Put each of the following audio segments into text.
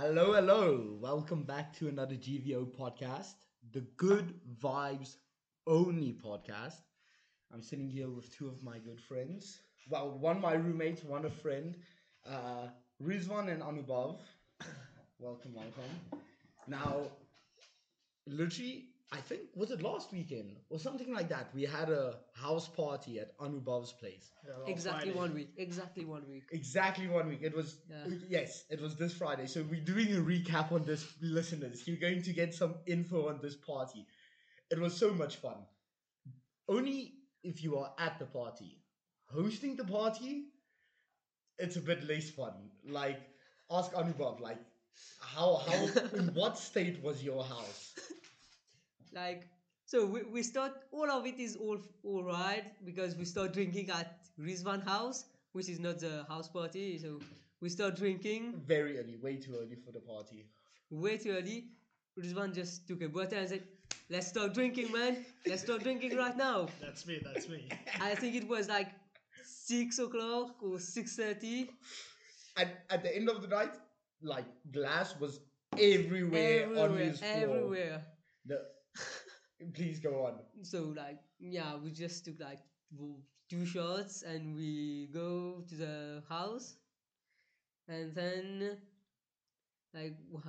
Hello, hello. Welcome back to another GVO podcast, the Good Vibes Only podcast. I'm sitting here with two of my good friends. Well, one my roommate, one a friend, uh, Rizvan and Anubhav. welcome, welcome. Now, literally, I think was it last weekend or something like that. We had a house party at Anubhav's place. Exactly one week. Exactly one week. Exactly one week. It was Yeah. yes, it was this Friday. So we're doing a recap on this, listeners. You're going to get some info on this party. It was so much fun. Only if you are at the party. Hosting the party, it's a bit less fun. Like ask Anubhav, like how how in what state was your house? Like so, we, we start. All of it is all all right because we start drinking at Rizvan house, which is not the house party. So we start drinking Very early, way too early for the party. way too early. Rizvan just took a bottle and said, "Let's start drinking, man. Let's start drinking right now." That's me. That's me. I think it was like six o'clock or six thirty. And at the end of the night, like glass was everywhere, on Everywhere, his floor. everywhere. The, please go on. So like yeah, we just took like two shots and we go to the house, and then like what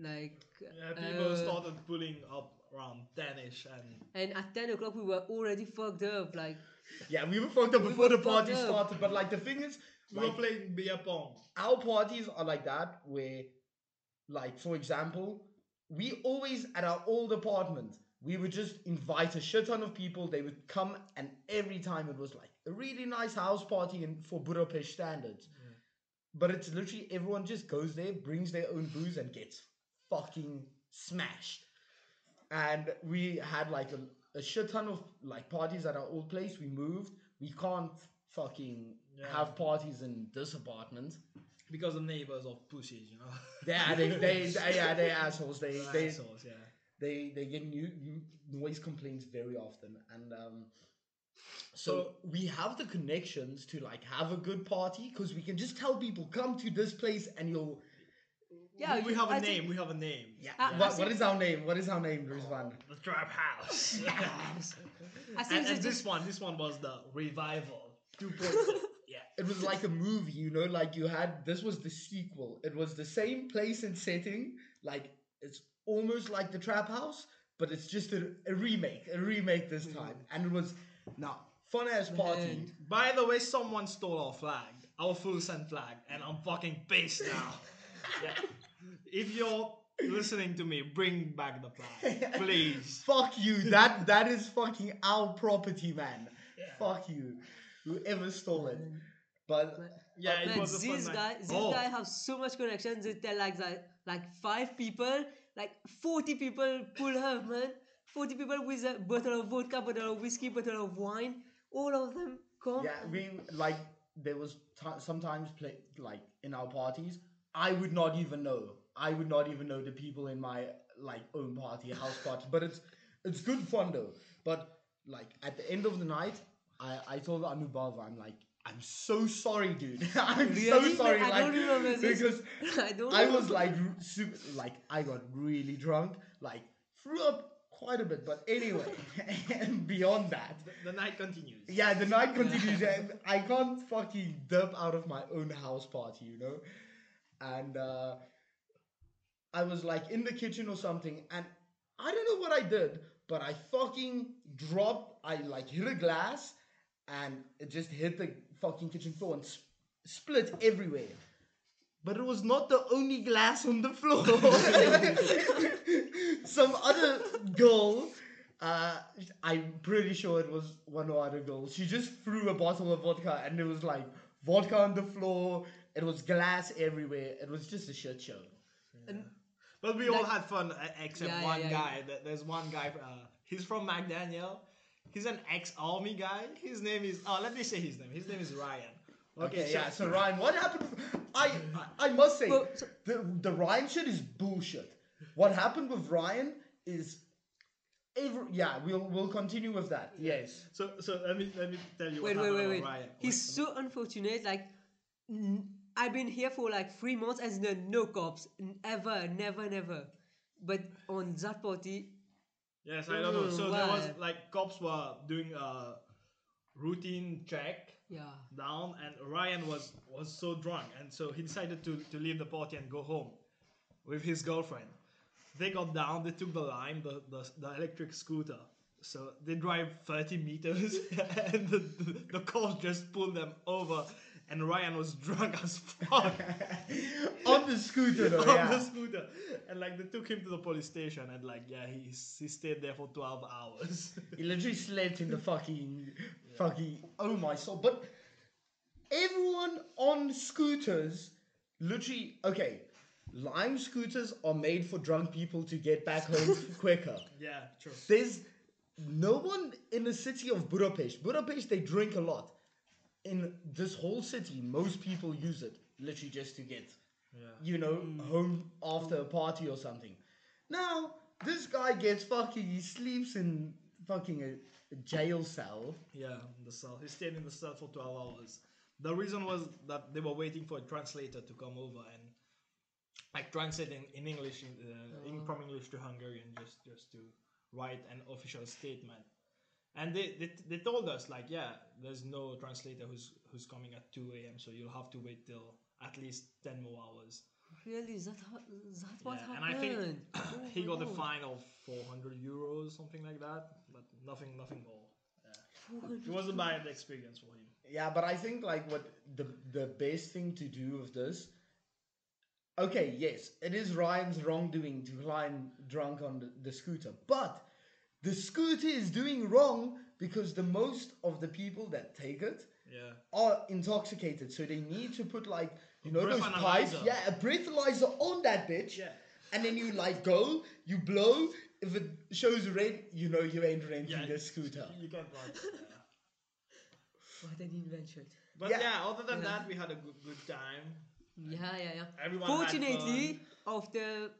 like Yeah, people uh, started pulling up around 10ish and and at ten o'clock we were already fucked up like Yeah, we were fucked up We before were the party up. started, but like the thing is, we were playing beer pong. our parties are like that where, like for example, we always at our old apartment we would just invite a shit ton of people. They would come, and every time it was like a really nice house party in for Budapest standards. But it's literally everyone just goes there, brings their own booze, and gets fucking smashed. And we had like a, a shit ton of like parties at our old place. We moved. We can't fucking Yeah. have parties in this apartment. Because the neighbors are pussies, you know. Yeah, they, they, they yeah, they're assholes. They, They're they, assholes, yeah. They, they get new, new noise complaints very often, and um, so So- we have the connections to like have a good party because we can just tell people come to this place and you'll yeah we, we have a I think- name. We have a name. yeah. I- I what, what think- is our name? What is our name, Rizvan? The Trap House. I and, and this one, this one was the revival 2.0. yeah. It was like a movie, you know, like you had this was the sequel. It was the same place and setting, like it's almost like the trap house, but it's just a, a remake, a remake this mm-hmm. time. And it was now fun ass party. Man. By the way, someone stole our flag, our full send flag, and I'm fucking pissed now. yeah. If you're listening to me, bring back the flag, please. Fuck you. That that is fucking our property, man. Yeah. Fuck you. Whoever stole it. Mm. But Yeah, it Man, was a fun this night. guy, Oh. guy have so much connections. They tell like that, like five people, like forty people pull up, man. Forty people with a bottle of vodka, bottle of whiskey, bottle of wine. All of them come. yeah, we like there was t- sometimes play like in our parties. I would not even know. I would not even know the people in my like own party, house party. But it's it's good fun though. But like at the end of the night, I I told Anubhav, I'm like. I'm so sorry, dude. I'm Really? so sorry. I like, don't remember this. because I don't. I know. was like super, like I got really drunk, like threw up quite a bit. But anyway, and beyond that, The, the night continues. yeah, the night continues. and I can't fucking dip out of my own house party, you know. And uh, I was like in the kitchen or something, and I don't know what I did, but I fucking dropped. I like hit a glass, and it just hit the fucking kitchen floor and sp- split everywhere. But it was not the only glass on the floor. Some other girl, uh, I'm pretty sure it was one or other girl. She just threw a bottle of vodka, and it was like vodka on the floor. It was glass everywhere. It was just a shit show. And But we all had fun uh, except Yeah, yeah, one yeah, guy. Th- There's one guy. Uh, he's from McDaniel. He's an ex-army guy. His name is. Oh, let me say his name. His name is Ryan. Okay, yeah. So Ryan, what happened? I I, I must say Well, so- the the Ryan shit is bullshit. What happened with Ryan is. Every, yeah, we'll we'll continue with that. Yes. So so let me let me tell you wait, what wait, happened wait, wait. Ryan. He's so unfortunate. Like, n- I've been here for like three months and there no cops. Ever, never, never. But on that party, Yes, I don't know. So there was like cops were doing a routine check yeah. down, and Ryan was was so drunk, and so he decided to to leave the party and go home with his girlfriend. They got down. They took the lime, the the, the electric scooter. So they drive 30 meters, and the, the, the cops just pulled them over. And Ryan was drunk as fuck on the scooter though. on yeah. the scooter, and like they took him to the police station, and like yeah, he he stayed there for 12 hours. He literally slept in the fucking, fucking. Oh my soul! But everyone on scooters, literally, okay. Lime scooters are made for drunk people to get back home quicker. yeah, true. There's no one in the city of Budapest. Budapest, they drink a lot. In this whole city, most people use it literally just to get, Yeah. you know, home after a party or something. Now, this guy gets fucking, he sleeps in fucking a, a jail cell. Yeah, in the cell. He stayed in the cell for 12 hours. The reason was that they were waiting for a translator to come over and like translate in, in English, in, uh, in, from English to Hungarian, just just to write an official statement. And they, they, they told us like, yeah, there's no translator who's who's coming at 2 a.m. So you'll have to wait till at least 10 more hours. Really? Is that, how, is that what Yeah, and? I think Oh he got a God. fine of 400 euros, something like that, but nothing nothing more. Yeah. It was a bad experience for him. Yeah, but I think like what the the best thing to do with this. Okay, yes, it is Ryan's wrongdoing to climb drunk on the, the scooter, but the scooter is doing wrong because the most of the people that take it Yeah. are intoxicated, so they need to put like you know those pipes, yeah, a breathalyzer on that bitch, Yeah. and then you like go, you blow. If it shows red, you know you ain't renting Yeah, the scooter. You can't ride. Yeah. What an invention. But Yeah. yeah. other than Yeah. that, we had a good good time. Yeah, yeah, yeah. Everyone Fortunately, after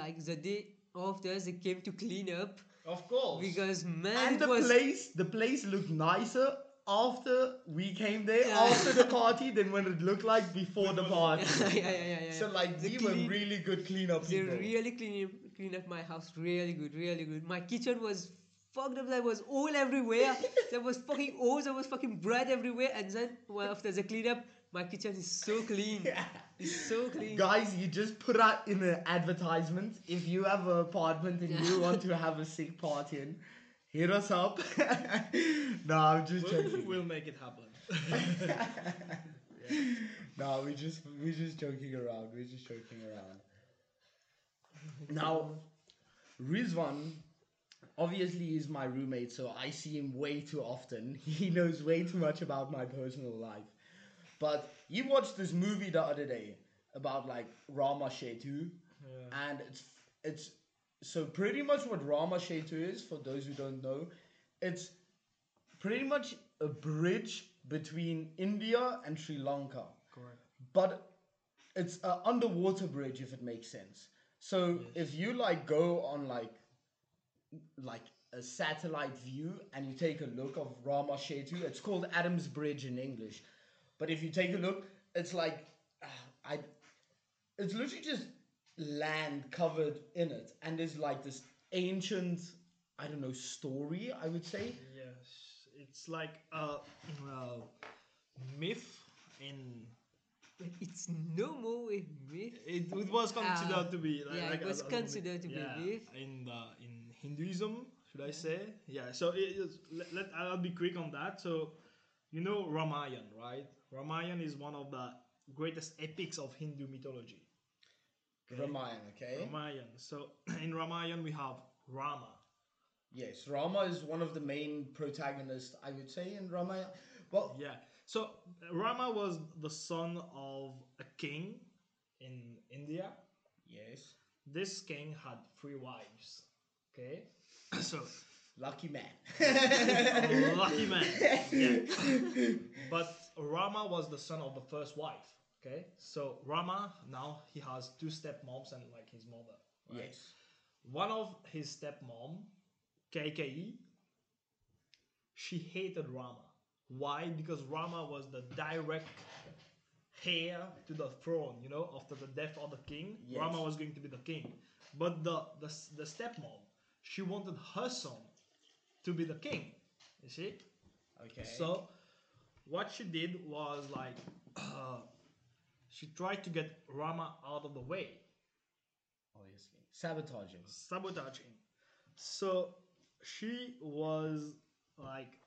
like the day after, they came to clean up Of course. because man, and the was place the place looked nicer after we came there Yeah. after the party than when it looked like before the party yeah, yeah, yeah, yeah, yeah. so like They we were really good cleanup They people really clean clean up my house, really good, really good. My kitchen was fucked up. There was oil everywhere. there was fucking oil. There was fucking bread everywhere. And then well, after the cleanup, my kitchen is so clean. Yeah, It's so clean. guys you just put out in an advertisement if you have an apartment and you want to have a sick party in hit us up no i'm just we'll, joking we'll make it happen. no we just we're just joking around we're just joking around Now, Rizvan obviously is my roommate, so I see him way too often. He knows way too much about my personal life. But you watched this movie the other day about like Rama Setu, Yeah. and it's it's so pretty much what Rama Setu is for those who don't know. It's pretty much a bridge between India and Sri Lanka Correct. but it's an underwater bridge if it makes sense so if you like go on like like a satellite view and you take a look of Rama Setu it's called Adam's Bridge in English but if you take a look it's like ah, I it's literally just land covered in it and there's like this ancient I don't know story I would say Yes. It's like a uh, myth in. It's no more a myth. It, it was considered Uh, to be like, yeah, like it was as- as a myth. considered to be Yeah, myth. in the in Hinduism, should I say? Yeah. So it is, let, let I'll be quick on that. So you know Ramayana, right? Ramayana is one of the greatest epics of Hindu mythology. Okay. Ramayana okay Ramayana. So in Ramayana we have Rama. Yes, Rama is one of the main protagonists, I would say, in Ramayana. Well, Yeah. So Rama was the son of a king in India. yes, This king had three wives. Okay. so lucky man. lucky man. Yeah. But Rama was the son of the first wife. Okay. So Rama now he has two stepmoms and like his mother. Right? Yes. One of his stepmom, Kaikeyi, she hated Rama. Why? Because Rama was the direct heir to the throne. You know, after the death of the king, Yes. Rama was going to be the king. But the the the stepmom, she wanted her son to be the king. You see. Okay. So, what she did was like, uh, she tried to get Rama out of the way, obviously sabotaging. sabotage him. So, she was like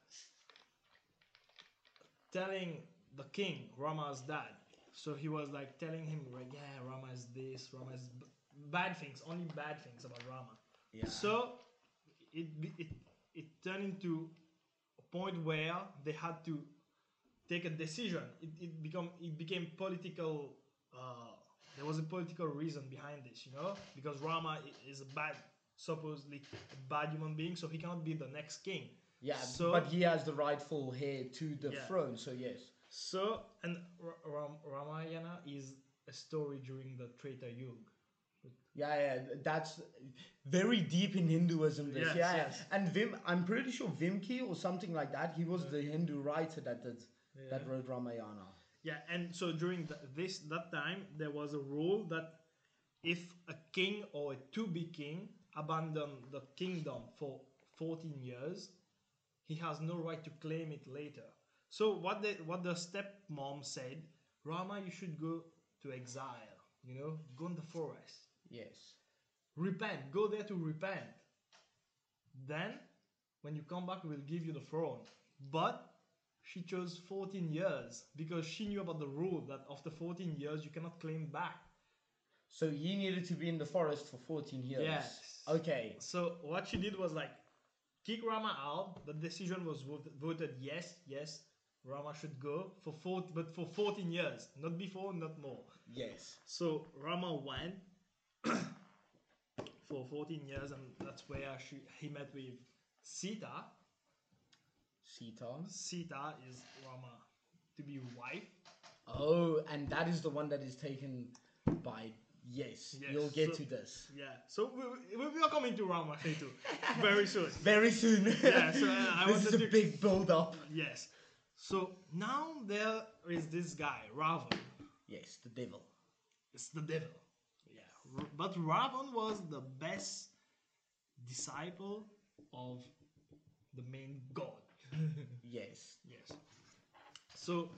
telling the king Rama's dad. So he was like telling him, like, yeah, Rama is this, Rama is b- bad things, only bad things about Rama. Yeah. So it, it it turned into a point where they had to take a decision. It, it become it became political. Uh, there was a political reason behind this, you know, because Rama is a bad, supposedly a bad human being, so he cannot be the next king. yeah, so- but he has the rightful heir to the Yeah. throne. So yes. So and Ra- Ram, Ramayana is a story during the Treta Yuga. Yeah, yeah, that's very deep in Hinduism. This, Yes, yeah, yeah. yes. and Vim, I'm pretty sure Vimki or something like that. He was the Hindu writer that did that wrote Ramayana. Yeah, and so during th this that time there was a rule that if a king or a to-be king abandoned the kingdom for 14 years, he has no right to claim it later. So what the what the stepmom said, Rama, you should go to exile. You know, go in the forest, Yes. repent, go there to repent. Then, when you come back, we'll give you the throne. But she chose 14 years because she knew about the rule that after 14 years you cannot claim back. So he needed to be in the forest for 14 years. Yes. Okay. So what she did was like kick Rama out. The decision was voted, yes, yes. Rama should go for four, but for 14 years, not before, not more. Yes. So Rama went for 14 years, and that's where she, he met with Sita. Sita. Sita is Rama to be wife. Oh, and that is the one that is taken by. Yes, Yes, you'll get so- to this Yeah. So we, we, we are coming to Rama Setu very soon. very soon. Yeah, so, uh, I this is a to- big build up. Yes. So now there is this guy, Ravan. Yes, the devil. It's the devil. But Ravan was the best disciple of the main god. Yes. yes. So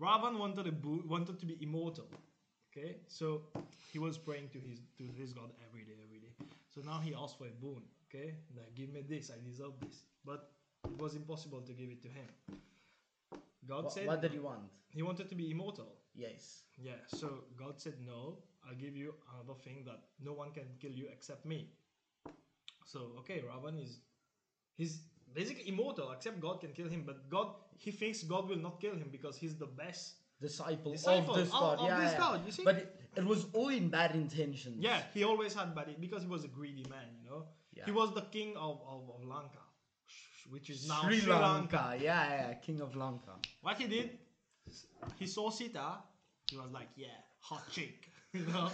Ravan wanted a bo- wanted to be immortal. Okay? So he was praying to his to his god every day, every day. So now he asked for a boon. Okay? Like give me this, I deserve this. But it was impossible to give it to him. God What, said what did he want? he wanted to be immortal. Yes. Yeah, so God said, No, I'll give you another thing that no one can kill you except me. So, okay, Ravan is. He's basically immortal, except God can kill him. But God, he thinks God will not kill him because he's the best. Disciple, Disciple of this god. of yeah, this yeah. god, you see? But it, it was all in bad intentions. Yeah, he always had bad because he was a greedy man, you know? Yeah. He was the king of, of, of Lanka, which is now Sri, Lanka. Yeah, yeah, king of Lanka. What he did, he saw Sita, he was like, Yeah, hot chick, you know?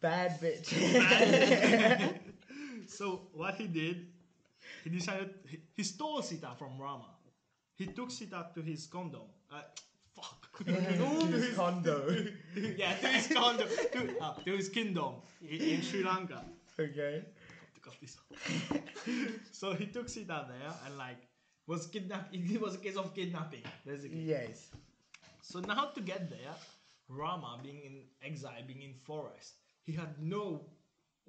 Bad bitch. so what he did, he decided he, he stole Sita from Rama. He took Sita to his condom. Uh, fuck. to his condo. yeah, to his condo, to, uh, to his kingdom in, in Sri Lanka. Okay. To cut this off. so he took Sita there and like was kidnapped. It was a case of kidnapping, basically. Yes. So now to get there, Rama being in exile, being in forest, he had no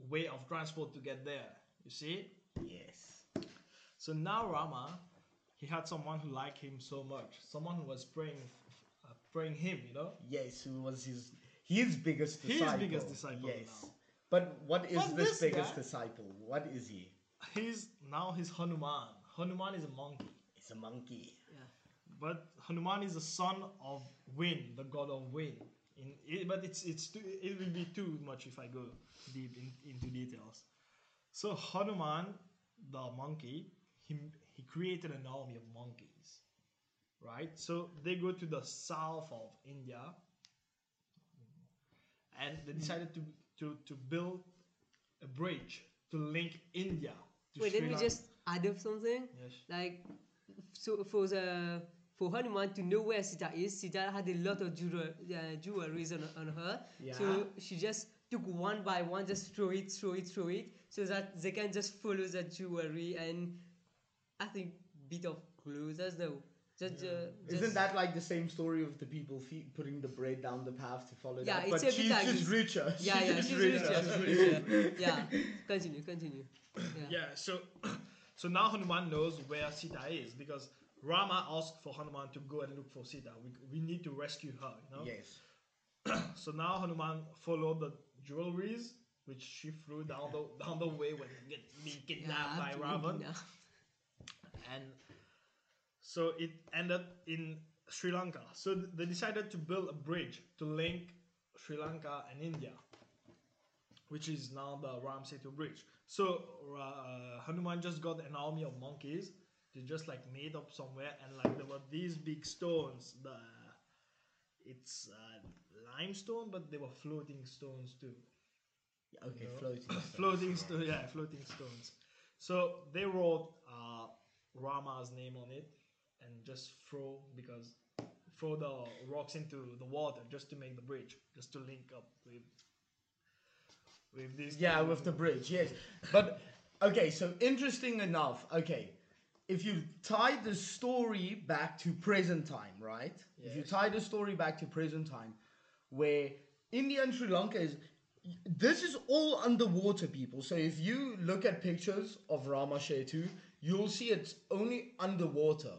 way of transport to get there. You see? Yes. So now Rama, he had someone who liked him so much, someone who was praying, uh, praying him. You know, Yes, who was his his biggest disciple. His biggest disciple Yes. now. But what is But this, this biggest guy- disciple? What is he? he's now he's Hanuman. Hanuman is a monkey, He's a monkey. But Hanuman is the son of wind, the god of wind. In it, but it's it's too, it will be too much if I go deep in, into details. So Hanuman, the monkey, he he created an army of monkeys, right? So they go to the south of India, and they decided to to to build a bridge to link India. To Wait, Sri me Lanka. just add up something. Yes. Like, so for the for Hanuman to know where Sita is, Sita had a lot of jewelry, uh, jewelries on, on her. Yeah. So she just took one by one, just throw it, throw it, throw it, so that they can just follow the jewelry and I think bit of clues. as though. Just, uh, Isn't that like the same story of the people fe- putting the bread down the path to follow Yeah, that? it's but a bit she's like just this. richer. Yeah, yeah, just she's richer. She's richer. Yeah, continue, continue. Yeah. Yeah, so so now Hanuman knows where Sita is because Rama asked for Hanuman to go and look for Sita. We, we need to rescue her, you know? Yes. So now Hanuman followed the jewelries which she threw down the down the way when get being kidnapped by absolutely Ravan. and so it ended in Sri Lanka. So th- they decided to build a bridge to link Sri Lanka and India, which is now the Ram Setu Bridge. So uh, Hanuman just got an army of monkeys. They just like made up somewhere, and like there were these big stones. The it's uh, limestone, but they were floating stones too yeah, Okay, No. floating. stones. floating stone yeah floating stones so they wrote uh, rama's name on it and just throw because throw the rocks into the water just to make the bridge just to link up with with this Yeah, with the bridge, yes. But okay, so interesting enough. Okay, if you tie the story back to present time, right? If you tie the story back to present time, where India and Sri Lanka is, this is all underwater, people. So if you look at pictures of Rama Setu, you'll see it's only underwater.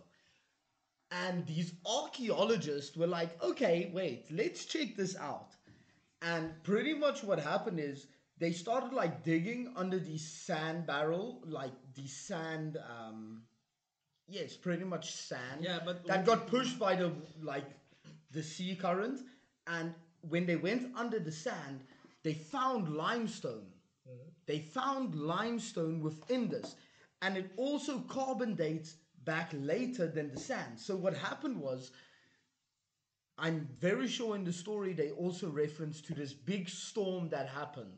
And these archaeologists were like, okay, wait, let's check this out. And pretty much what happened is they started like digging under the sand barrel, like the sand, um, yes, pretty much sand. Yeah, but that got pushed by the like the sea current. And when they went under the sand, they found limestone. Mm-hmm. They found limestone within this, and it also carbon dates back later than the sand. So what happened was I'm very sure in the story they also reference to this big storm that happened.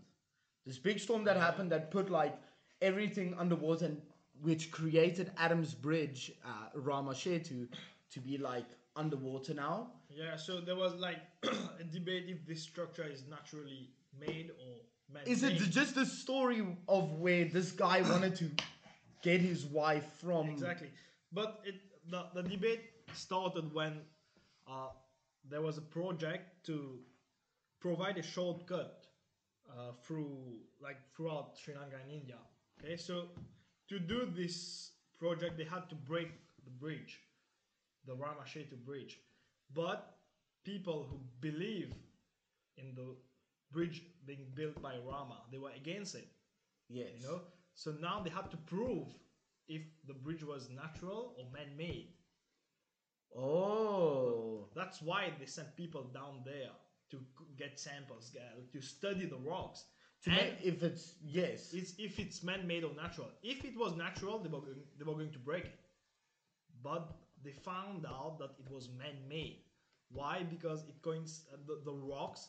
This big storm that happened that put like everything underwater and which created Adam's Bridge, uh, Rama Setu, to be like underwater now. yeah so there was like a debate if this structure is naturally made or man Is it just the story of where this guy wanted to get his wife from? exactly but it the, the debate started when uh, there was a project to provide a shortcut uh, through like throughout Sri Lanka and India okay so to do this project they had to break the bridge the Rama Setu bridge but people who believe in the bridge being built by Rama they were against it Yes. you know so now they had to prove if the bridge was natural or man-made Oh. that's why they sent people down there to get samples to study the rocks To and make, if it's yes. it's if it's man-made or natural if it was natural they were going, they were going to break it but they found out that it was man-made why because it coinc- uh, the, the rocks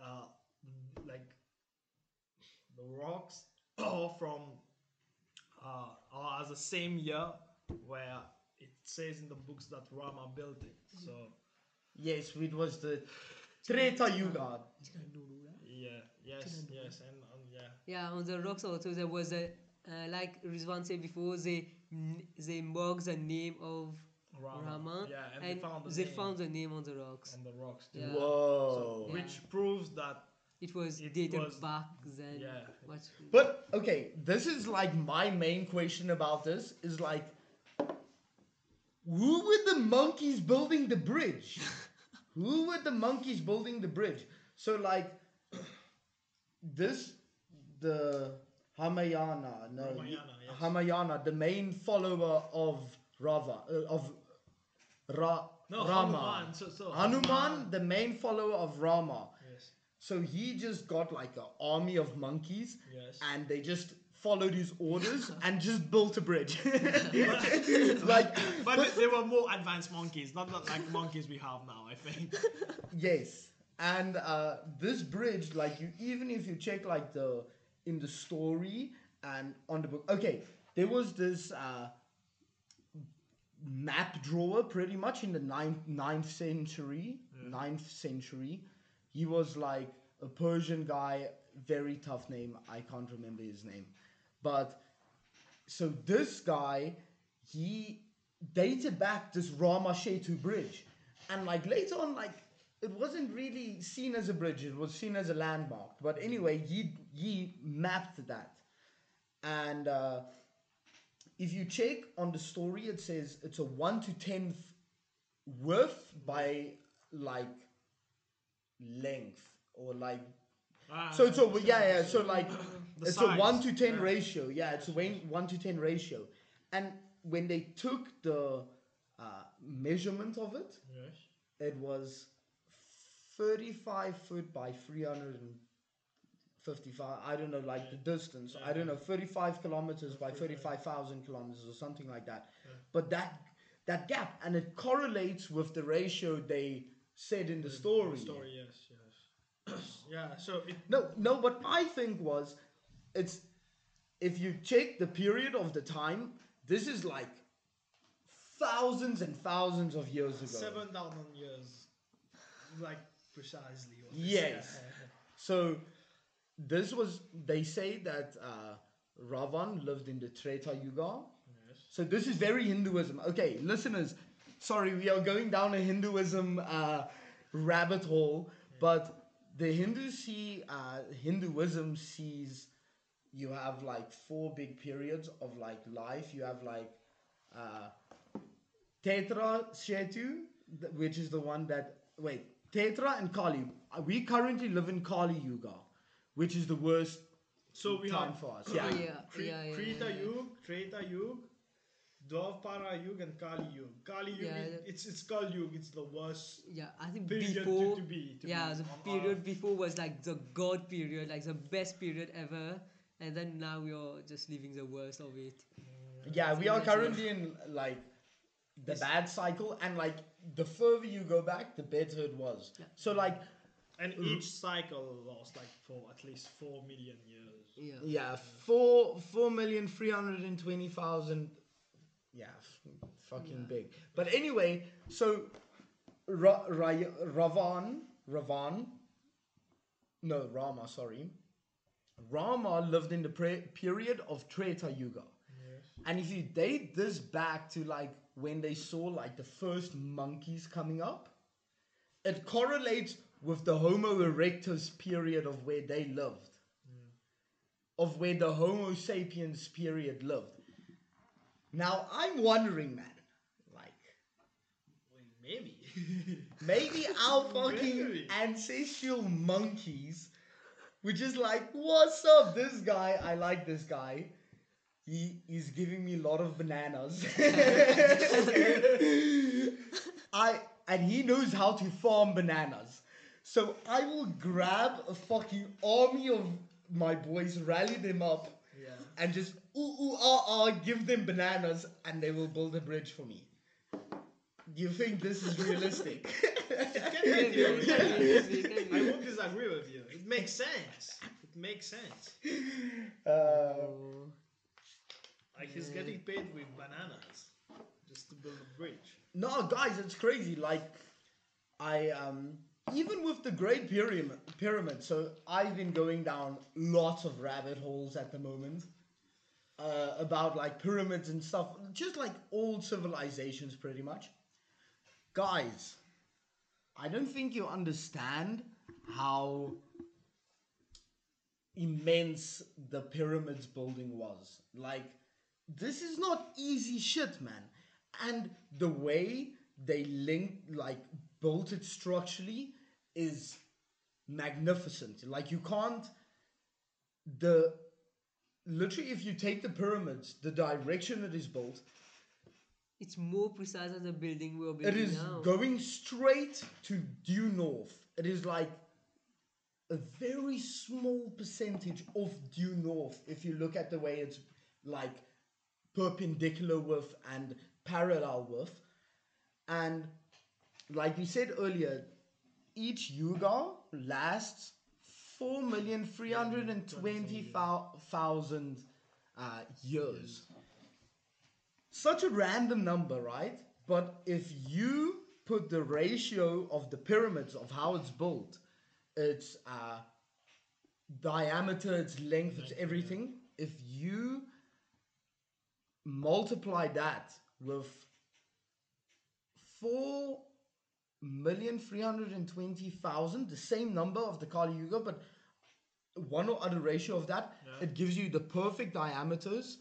uh, like the rocks are from uh, are as the same year where it says in the books that Rama built it. So Yes, it was the Treta Yuga. Yeah, yes, yes, and um, yeah, Yeah, on the rocks also there was a uh, like Rizvan said before they they marked the name of Rama. Rama, Yeah, and, and they found the they name found the name on the rocks. and the rocks too. Yeah. Whoa. So, which proves that It was It dated was- back then. yeah. Much, But okay, this is like my main question about this is like who were the monkeys building the bridge? who were the monkeys building the bridge? So like this the Hamayana, no Ramayana, yes. Hamayana, the main follower of Rava uh, of Ra- no Rama. Hanuman. So, so Hanuman, the main follower of Rama. Yes, So he just got like an army of monkeys yes. and they just followed his orders and just built a bridge. like, but they- they were more advanced monkeys, not the- like monkeys we have now. I think. yes. And uh, this bridge, like you, even if you check like the in the story and on the book, okay, there was this uh, map drawer pretty much in the ninth, ninth century. Ninth century. He was like a Persian guy, very tough name. I can't remember his name. But so this guy, he dated back this Rama Setu bridge. And like later on, like it wasn't really seen as a bridge, it was seen as a landmark. But anyway, he he mapped that. And uh, if you check on the story, it says it's a one to tenth width by like length or like Ah, so it's a yeah yeah so like The it's a one to ten yeah. ratio yeah it's a one one to ten ratio and when they took the uh, measurement of it Yes. it was 35 foot by 355 i don't know like the distance i don't know 35 kilometers by 35000 kilometers or something like that but that that gap and it correlates with the ratio they said in the story Story, yes, yes. yeah, so it no, no. What I think was, it's if you check the period of the time, this is like thousands and thousands of years ago. seven thousand years, like precisely. Yes. So this was. They say that uh, Ravan lived in the Treta Yuga. Yes. So this is very Hinduism. Okay, listeners, sorry, we are going down a Hinduism uh, rabbit hole, but the Hindus see uh, Hinduism sees you have like four big periods of like life. You have like uh, Tetra Shetu, which is the one that wait Tetra and Kali. We currently live in Kali Yuga, which is the worst So we time have for us. Yeah, Yeah. yeah, yeah, yeah, Krita yeah. Yug, Treta Yug, Dwapara Yug, and Kali Yug. Kali Yug, Yeah, is- that- it's it's called Yug. It's the worst Yeah, I think period before to, to be. To yeah, be the on period Earth. before was like the god period, like the best period ever, and then now we are just living the worst of it. Yeah, we are currently in like the Yes. bad cycle, and like the further you go back, the better it was. Yeah. So like, And each cycle lasts like for at least four million years. Yeah. yeah, four four million three hundred and twenty thousand. Yeah, f- fucking Yeah. big. But anyway, so Ra- Ra- Ravan, Ravan, no Rama, sorry, Rama lived in the pre- period of Treta Yuga. And if you date this back to like when they saw like the first monkeys coming up, it correlates with the Homo erectus period of where they lived, hmm. of where the Homo sapiens period lived. Now I'm wondering, man, like Well, maybe. maybe our fucking Maybe. ancestral monkeys, which is like, what's up, this guy? I like this guy. He is giving me a lot of bananas. I and he knows how to farm bananas. So I will grab a fucking army of my boys, rally them up, yeah. and just ooh ooh ah ah give them bananas, and they will build a bridge for me. Do you think this is realistic? I be. won't disagree with you. It makes sense. It makes sense. uh, Oh. Like he's getting paid with bananas just to build a bridge. no, guys, it's crazy. Like, I um, even with the Great Pyramid, pyramid. So I've been going down lots of rabbit holes at the moment uh, about like pyramids and stuff, just like old civilizations, pretty much. Guys, I don't think you understand how immense the pyramids building was. Like, this is not easy shit, man. And the way they link, like, built it structurally is magnificent. Like, you can't. The. Literally, if you take the pyramids, the direction it is built, It's more precise than the building we're it building is now. going straight to due north. It is like a very small percentage of due north if you look at the way it's like perpendicular with and parallel with. And like we said earlier, each yuga lasts four million three hundred and twenty thousand uh, years. such a random number, right? But if you put the ratio of the pyramids of how it's built, its uh, diameter, its length, its everything. If you multiply that with four million three hundred and twenty thousand, the same number of the Kali Yuga, but one or other ratio of that, Yeah. it gives you the perfect diameters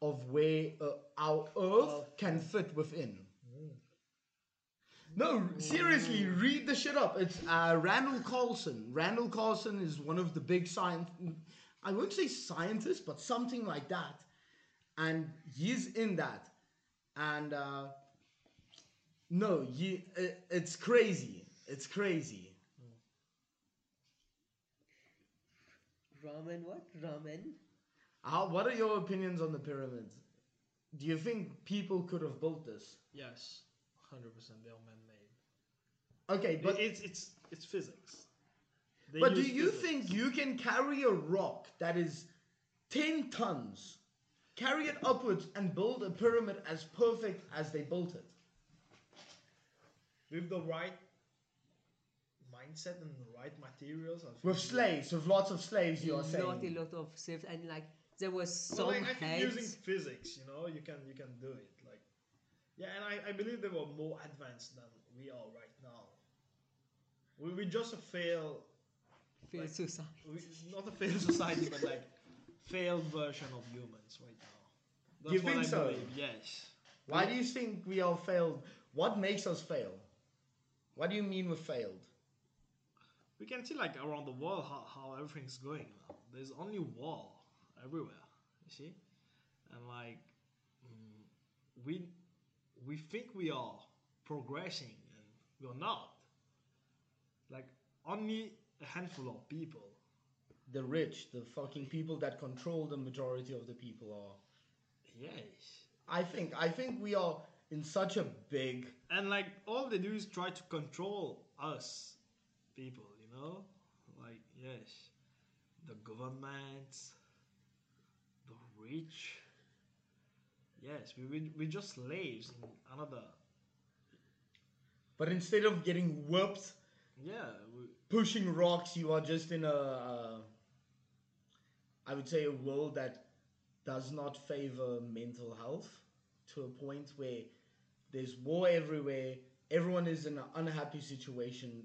of where uh, our Earth can fit within. No, seriously, read the shit up. It's uh, Randall Carlson. Randall Carlson is one of the big science. I won't say scientists, but something like that. And he's in that. And uh, no, you, it, it's crazy. It's crazy. Ramen what? Ramen? How, what are your opinions on the pyramids? Do you think people could have built this? Yes, hundred percent. They are man-made. Okay, But but it's it's it's physics. They But do you physics. think you can carry a rock that is 10 tons, carry it upwards, and build a pyramid as perfect as they built it? with the right mindset and the right materials? With slaves, with lots of slaves, you are saying. Not a lot of slaves and like there was Well, some like, I think using physics, you know, you can you can do it. Like, yeah, and I, I believe they were more advanced than we are right now. We we just a fail, Failed like- society. we, not a failed society, but like failed version of humans right now. That's You think I so? believe. Yes. Why do you think we are failed? What makes us fail? What do you mean with failed? We can see like around the world how, how everything's going now. There's only war everywhere. You see, and like mm, we we think we are progressing and we're not. Like only a handful of people. The rich, the fucking people that control the majority of the people are. Yes. I think, I think we are in such a big. And like all they do is try to control us people, you know? Like yes. The government, the rich. Yes, we we we're just slaves in another But instead of getting whipped, yeah, we, pushing rocks, you are just in a, uh, I would say, a world that does not favor mental health to a point where there's war everywhere, everyone is in an unhappy situation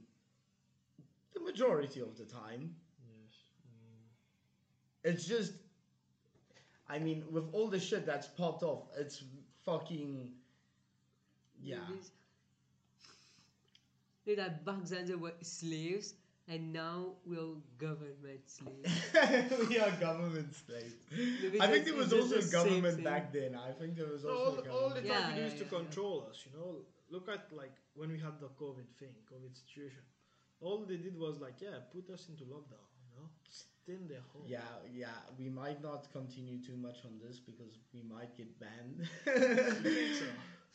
the majority of the time. yes. Mm, It's just, I mean, with all the shit that's popped off, it's fucking, yeah. Movies. Look that back then they were slaves and now we're government slaves. we are government slaves. Maybe I think that's- there was also the government back then. I think there was So also all, a all they government. try Yeah, to do yeah, is to yeah, yeah. control us, you know. Look at like when we had the COVID thing, COVID situation. All they did was like, yeah, put us into lockdown, you know, stay in their home. Yeah, yeah. We might not continue too much on this because we might get banned. So,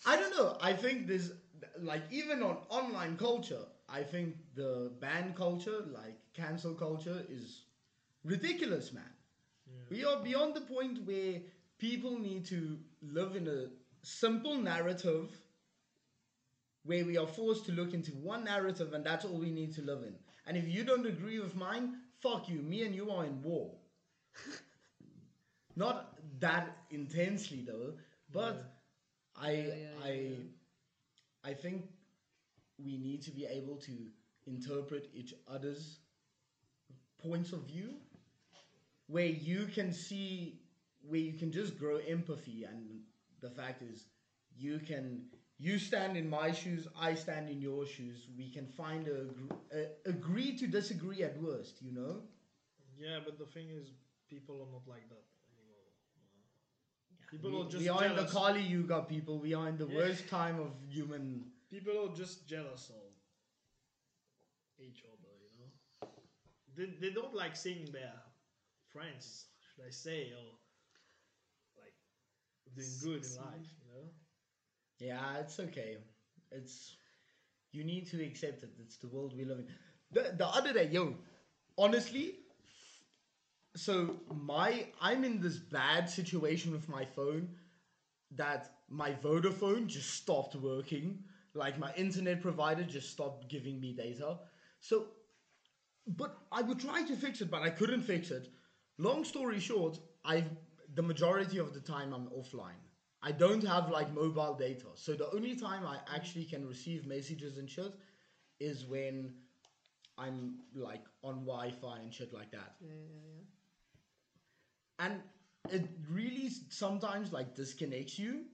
I don't know. I think this, like, even on online culture, I think the ban culture, like cancel culture, is ridiculous, man. yeah. We are beyond the point where people need to live in a simple narrative where we are forced to look into one narrative and that's all we need to live in. And if you don't agree with mine, fuck you. Me and you are in war. Not that intensely though, but I Yeah, I yeah. I think we need to be able to interpret each other's points of view where you can see where you can just grow empathy and the fact is you can you stand in my shoes i stand in your shoes we can find a, a agree to disagree at worst you know yeah, but the thing is, people are not like that anymore. you know. People we, are just we are in the kali yuga people we are in the Yeah. worst time of human People are just jealous of each other, you know. They, they don't like seeing their friends, should I say, or like doing good in mm-hmm. life, you know. Yeah, it's okay. It's you need to accept it. It's the world we live in. The the other day, yo, honestly, so my I'm in this bad situation with my phone that my Vodafone just stopped working. Like my internet provider just stopped giving me data. So, but I would try to fix it, but I couldn't fix it. Long story short, I the majority of the time I'm offline. I don't have like mobile data. So the only time I actually can receive messages and shit is when I'm like on Wi-Fi and shit like that. Yeah, yeah, yeah. And it really sometimes like disconnects you,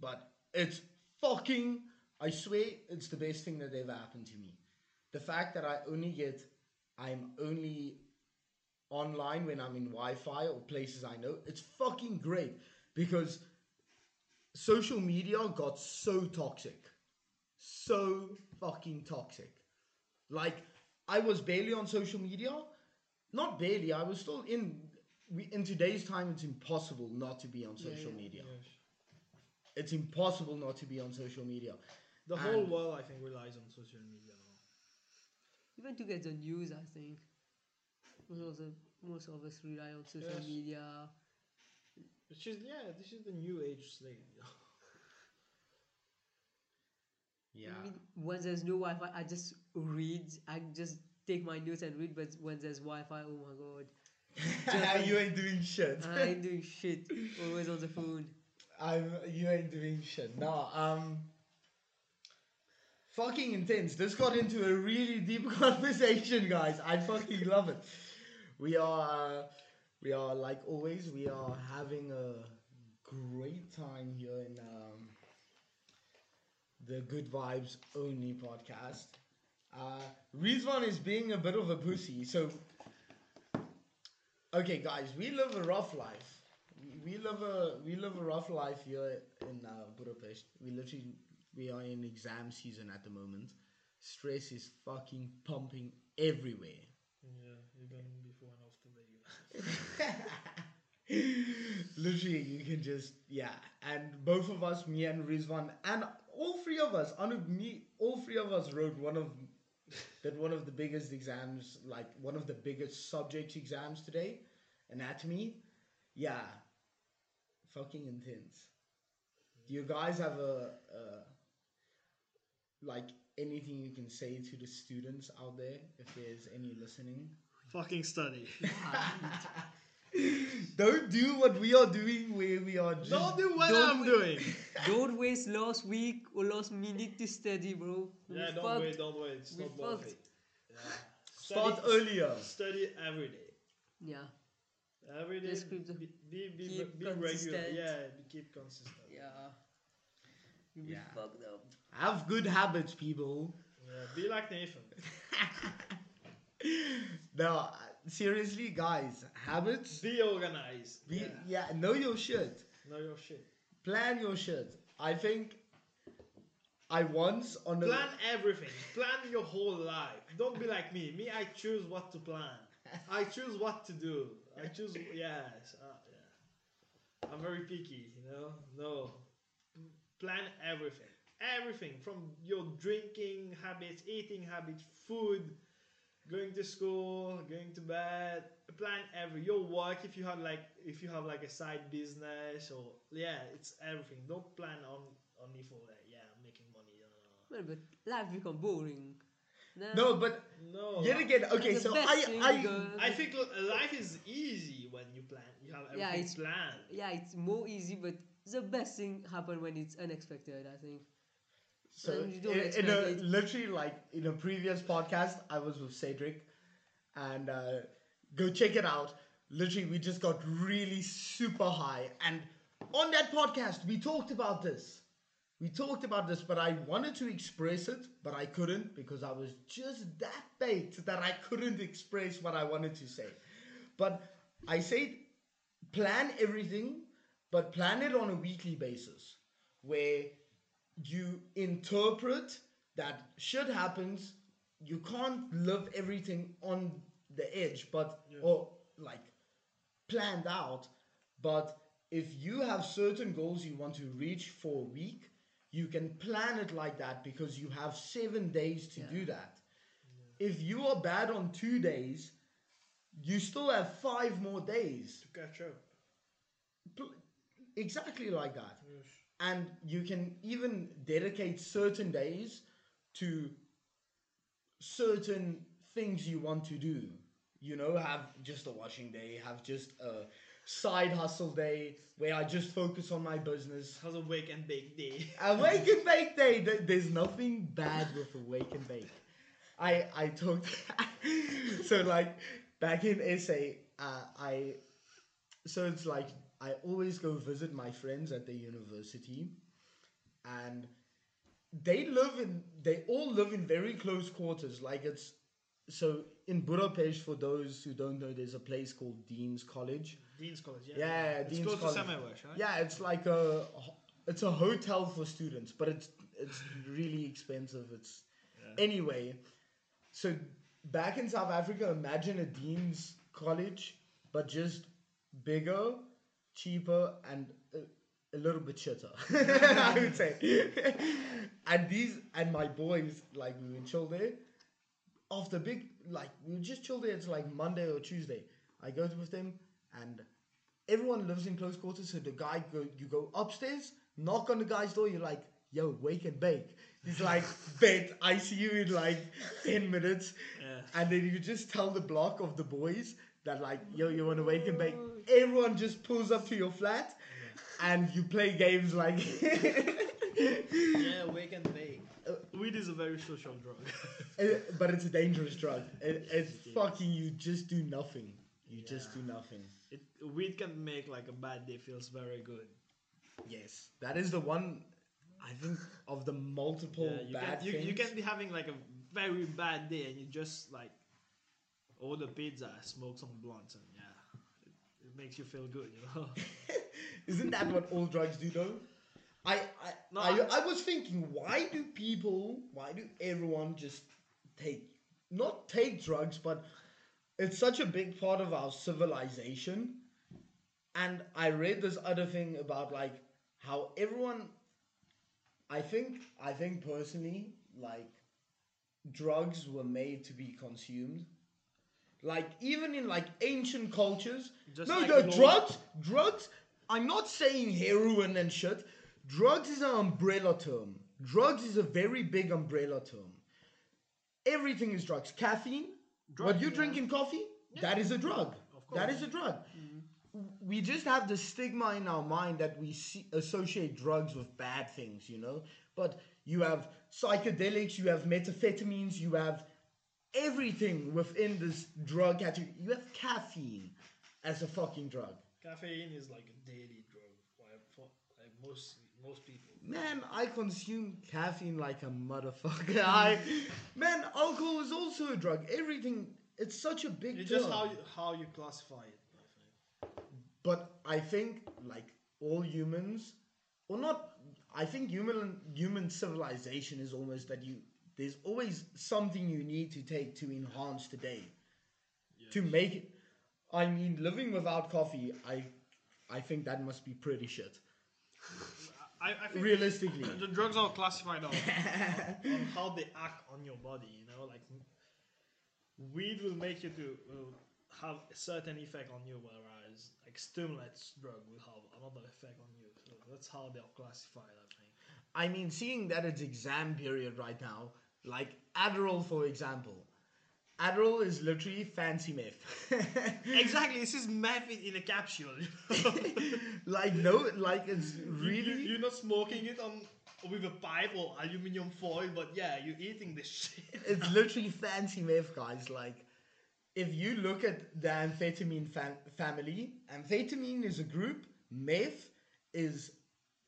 but it's fucking I swear it's the best thing that ever happened to me. The fact that I only get I'm only online when I'm in Wi-Fi or places I know, it's fucking great because social media got so toxic. So fucking toxic. Like I was barely on social media. Not barely, I was still in we, in today's time it's impossible not to be on Yeah, social yeah. media. Yes. It's impossible not to be on social media. The whole world, I think, relies on social media now. Even to get the news, I think. Most of, most of us rely on social Yes. media. It's just yeah, this is the new age slave. Yeah. I mean, when there's no Wi-Fi, I just read. I just take my notes and read. But when there's Wi-Fi, oh my god, you ain't doing shit. I ain't doing shit. Always on the phone. I'm you ain't doing shit. No, um fucking intense. This got into a really deep conversation, guys. I fucking love it. We are uh, we are like always, we are having a great time here in um the Good Vibes Only podcast. Uh Rizvan is being a bit of a pussy, so Okay guys, we live a rough life we live a we live a rough life here in uh, Budapest. We literally we are in exam season at the moment. Stress is fucking pumping everywhere. yeah, even before and after the literally, you can just yeah. And both of us, me and Rizvan, and all three of us, Anu, me, all three of us wrote one of that one of the biggest exams, like one of the biggest subject exams today, anatomy. Yeah, fucking intense. Do you guys have a, a like anything you can say to the students out there if there's any listening? Fucking study. Don't do what we are doing where we are just Don't do what Don't I'm wait. doing. Don't waste last week or last minute to study, bro. We Yeah, don't fucked. wait, don't wait. It's We not worth fucked. it. Yeah. start Study- earlier. Study every day. Yeah, Every day. Just keep the- be be, be, keep be regular. consistent. Yeah, be, keep consistent. yeah. You'll be Yeah. fucked up. Have good habits, people. Yeah, be like Nathan. no, uh, seriously, guys, habits. Be organized. Be, yeah. yeah, know your shit. Know your shit. Plan your shit. I think I once on a Plan everything. Plan your whole life. Don't be like me. Me, I choose what to plan. I choose what to do. I choose. Yes. Uh, yeah. I'm very picky. You know. No. Plan everything. Everything from your drinking habits, eating habits, food, going to school, going to bed. Plan every your work. If you have like if you have like a side business or yeah, it's everything. Don't plan on only for like yeah making money. No, Well, but life become boring. no, but no. no. yet again, okay. So I, I, I think life is easy when you plan. You have Yeah, everything it's- planned. yeah, it's more easy, but the best thing happen when it's unexpected. I think. So And you don't in, in a it. literally like in a previous podcast, I was with Cedric, and uh, go check it out. Literally, we just got really super high, and on that podcast, we talked about this. We talked about this, but I wanted to express it, but I couldn't because I was just that bait that I couldn't express what I wanted to say. But I said, plan everything, but plan it on a weekly basis, where you interpret that shit happens. You can't live everything on the edge, but Yeah. or like planned out. But if you have certain goals you want to reach for a week, you can plan it like that because you have seven days to Yeah. do that. If you are bad on two days, you still have five more days. To catch up. Exactly like that. Yes. and you can even dedicate certain days to certain things you want to do. You know, have just a washing day, have just a side hustle day where I just focus on my business. Has a wake and bake day. A wake and bake day. There's nothing bad with a wake and bake. I I talked so like back in SA, uh, I so it's like I always go visit my friends at the university, and they live in they all live in very close quarters. Like it's so in Budapest. For those who don't know, there's a place called Dean's College. Dean's College, yeah. Yeah, It's Dean's College. to right? Yeah, it's like a it's a hotel for students, but it's it's really expensive. It's Yeah. anyway. So back in South Africa, imagine a dean's college, but just bigger, cheaper, and a, a little bit shitter. I would say. and these and my boys, like we would chill there. After big, like we would just chill there. It's like Monday or Tuesday. I go with them, and everyone lives in close quarters. So the guy go, you go upstairs, knock on the guy's door. You're like, "Yo, wake and bake." He's like, "Bet I see you in like ten minutes." Yeah. And then you just tell the block of the boys that like, "Yo, you want to wake and bake?" Everyone just pulls up to your flat, and you play games like. Yeah, wake and bake. Weed is a very social drug. Uh, but it's a dangerous drug. It, it's Yes, it is. fucking you. Just do nothing. You just Yeah. do nothing. it, weed can make like a bad day feels very good. Yes, that is the one. I think of the multiple Yeah, you, bad can, you, things. you can be having like a very bad day and you just like order pizza, smoke some blunts, and yeah, it, it makes you feel good, you know. Isn't that what all drugs do though? I I, No, I, I- I was thinking, why do people, why do everyone just take, not take drugs, but it's such a big part of our civilization. And I read this other thing about like how everyone, I think, I think personally, like drugs were made to be consumed. Like even in like ancient cultures, Just no, like no, law- drugs, drugs. I'm not saying heroin and shit. Drugs is an umbrella term. Drugs is a very big umbrella term. Everything is drugs. Caffeine, what you yeah. drink in coffee, that is a drug. That is That course. is a drug. We just have the stigma in our mind that we see, associate drugs with bad things, you know. But you have psychedelics, you have methamphetamines, you have everything within this drug category. You have caffeine as a fucking drug. Caffeine is like a daily drug for, like most most people. Man, I consume caffeine like a motherfucker. I, man, alcohol is also a drug. Everything, it's such a big It's just how you, how you classify it. I but I think like all humans, or not. I think human human civilization is almost that you. There's always something you need to take to enhance the day, to make it. I mean, living without coffee, I, I think that must be pretty shit. I, I think Realistically, the drugs are classified on, on, on how they act on your body. You know, like weed will make you to will have a certain effect on you, whereas like stimulants drug will have another effect on you. So that's how they're classified. I think. I mean, seeing that it's exam period right now, like Adderall, for example. Adderall is literally fancy meth. Exactly, this is meth in, a capsule. like no, like it's really, you, are not smoking it on with a pipe or aluminium foil, but yeah, you're eating this shit. it's literally fancy meth, guys. Like, if you look at the amphetamine fam- family, amphetamine is a group. Meth is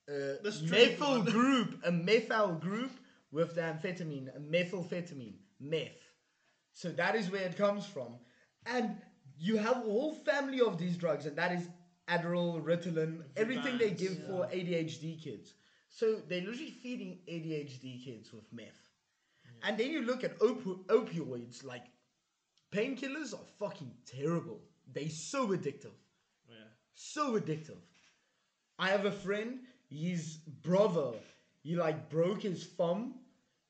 a The methyl one. group, a methyl group with the amphetamine, methylphetamine, meth. So that is where it comes from, and you have a whole family of these drugs, and that is Adderall, Ritalin, everything they give yeah. for ADHD kids. So they're literally feeding ADHD kids with meth. And then you look at opi- opioids, like painkillers are fucking terrible. They're so addictive. Yeah. So addictive. I have a friend, his brother, he like broke his thumb,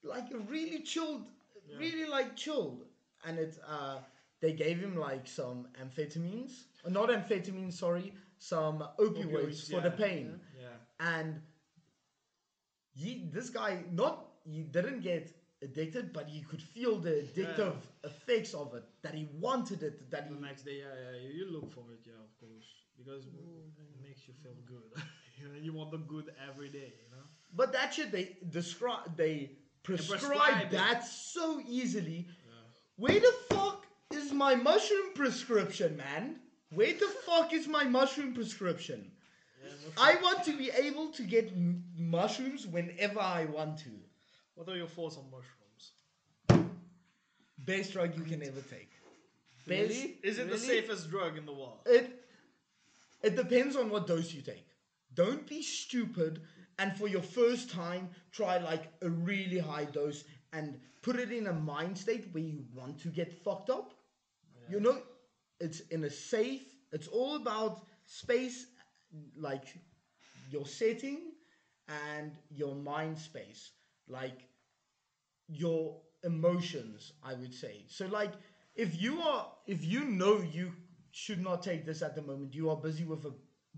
like really chilled, really like chilled. And it uh they gave him like some amphetamines. uh, Not amphetamines, sorry, some opioids, Opioids, for the pain Yeah. and he this guy not he didn't get addicted, but he could feel the addictive effects of it. That he wanted it. That he The next day, yeah, yeah, you look for it, yeah, of course, because it makes you feel good. you, know, you want the good every day, you know. But that shit they describe they prescribe, prescribe it. that so easily. Yeah. Where the fuck is my mushroom prescription, man? Where the fuck is my mushroom prescription? Yeah, I want to be able to get m- mushrooms whenever I want to. What are your thoughts on mushrooms? Best drug you can ever take. Best, Really? Is it the safest drug in the world? It it depends on what dose you take. Don't be stupid and for your first time try like a really high dose and put it in a mind state where you want to get fucked up. You know, it's in a safe. It's all about space, like your setting and your mind space, like your emotions. I would say. So, like, if you are, if you know you should not take this at the moment, you are busy with a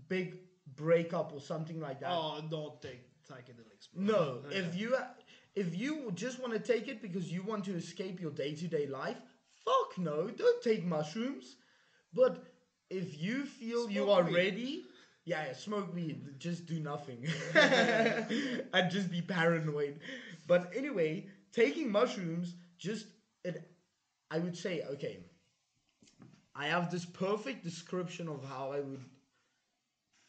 big breakup or something like that. Oh, don't take psychedelics. Bro. No, Yeah. if you if you just want to take it because you want to escape your day to day life, fuck no, don't take mushrooms. But if you feel you are weed. ready, yeah, yeah, smoke weed, just do nothing and just be paranoid. But anyway, taking mushrooms just it, I would say okay. I have this perfect description of how I would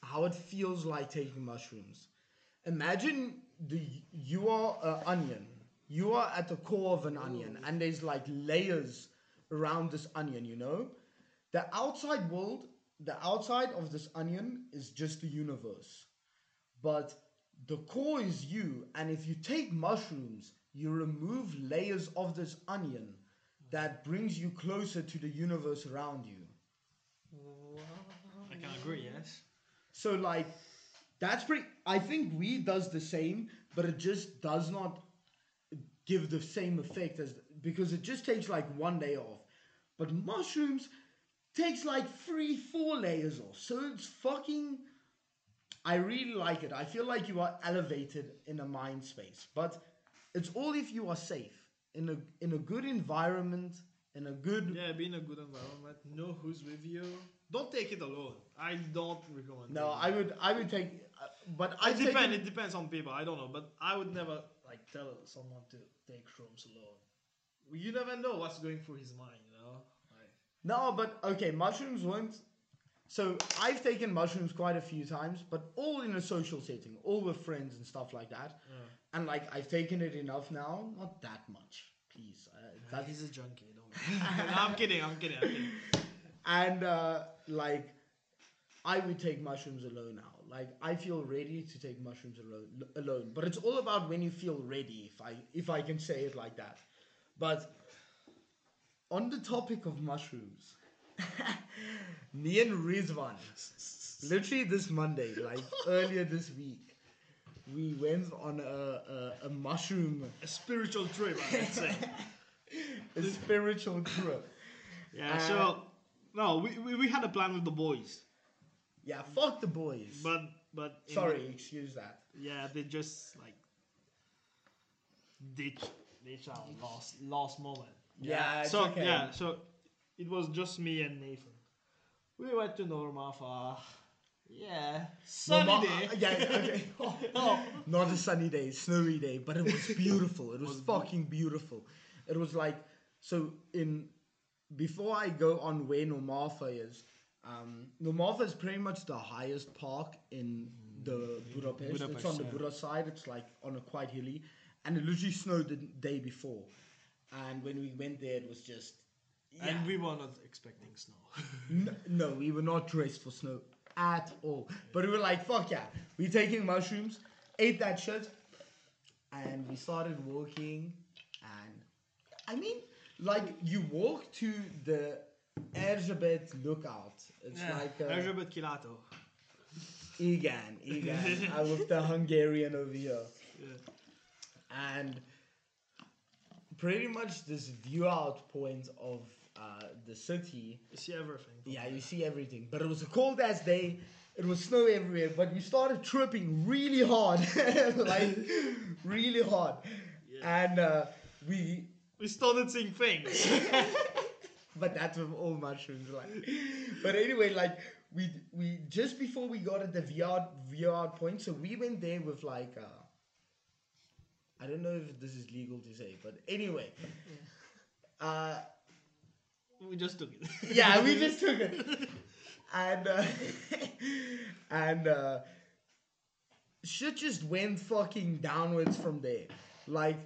how it feels like taking mushrooms. Imagine the you are an onion. You are at the core of an onion, and there's like layers around this onion. You know, the outside world, the outside of this onion is just the universe, but the core is you. And if you take mushrooms, you remove layers of this onion that brings you closer to the universe around you. I can agree. Yes. So like that's pretty I think weed does the same, but it just does not give the same effect as because it just takes like one day off. But mushrooms takes like three, four layers off. So it's fucking I really like it. I feel like you are elevated in a mind space. But it's all if you are safe. In a in a good environment, in a good Yeah, be in a good environment. Know who's with you. Don't take it alone. I don't recommend. No, I would I would take uh, but I It depends. It depends on people. I don't know, but I would never like tell someone to take shrooms alone. You never know what's going through his mind. You know. Like, No, but okay, mushrooms won't. So I've taken mushrooms quite a few times, but all in a social setting, all with friends and stuff like that. yeah. And like I've taken it enough now, not that much, please. Uh, that's a junkie. Don't. no, I'm kidding. I'm kidding. I'm kidding. And uh, like I would take mushrooms alone now. Like I feel ready to take mushrooms alone, alone. But it's all about when you feel ready, if I if I can say it like that. But on the topic of mushrooms, me and Rizvan, literally this Monday, like earlier this week, we went on a, a, a mushroom, A spiritual trip, I would say. a spiritual trip. Yeah. Uh, so no, we, we we had a plan with the boys, Yeah, fuck the boys. but but in- Sorry, excuse that. Yeah, they just like ditch ditch our last last moment. Yeah, it's so okay. yeah, so it was just me and Nathan. We went to Normafa yeah sunny Mama- day. Uh, yeah, okay. Oh. Not a sunny day, snowy day, but it was beautiful. It was, Was fucking beautiful. It was like so in before I go on where Normafa is, um, Normafa is pretty much the highest park in the Budapest. It's Budapest, on the yeah. Buda side. It's like on a quite hilly, and it literally snowed the day before. And when we went there, it was just yeah. And we were not expecting snow. N- no, we were not dressed for snow at all. But we were like, fuck yeah. we're taking mushrooms, ate that shit, and we started walking. And I mean, like you walk to the Erzsébet lookout. It's like uh, Erzsébet Kilátó. Egan, Egan, uh, with the Hungarian over here. Yeah. and pretty much this view out point of uh, the city You see everything. Yeah, you see everything. But it was a cold ass day. it was snow everywhere, but we started tripping really hard, like really hard, Yeah. and uh, we. We started seeing things. But that's with all mushrooms, like. But anyway, like we we just before we got at the VR VR point, so we went there with like. Uh, I don't know if this is legal to say, but anyway. Uh, we just took it. yeah, we just took it, and uh, and uh, shit just went fucking downwards from there. Like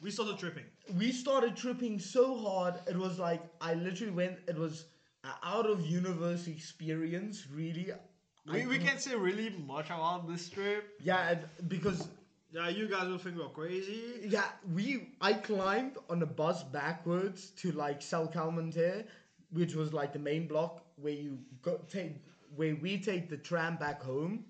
we started tripping. we started tripping so hard, it was like I literally went. It was an out of universe experience, really. We, we can't say really much about this trip. Yeah, it- because Yeah, you guys will think we're crazy. yeah, we I climbed on a bus backwards to like Széll Kálmán tér, which was like the main block where you go take where we take the tram back home,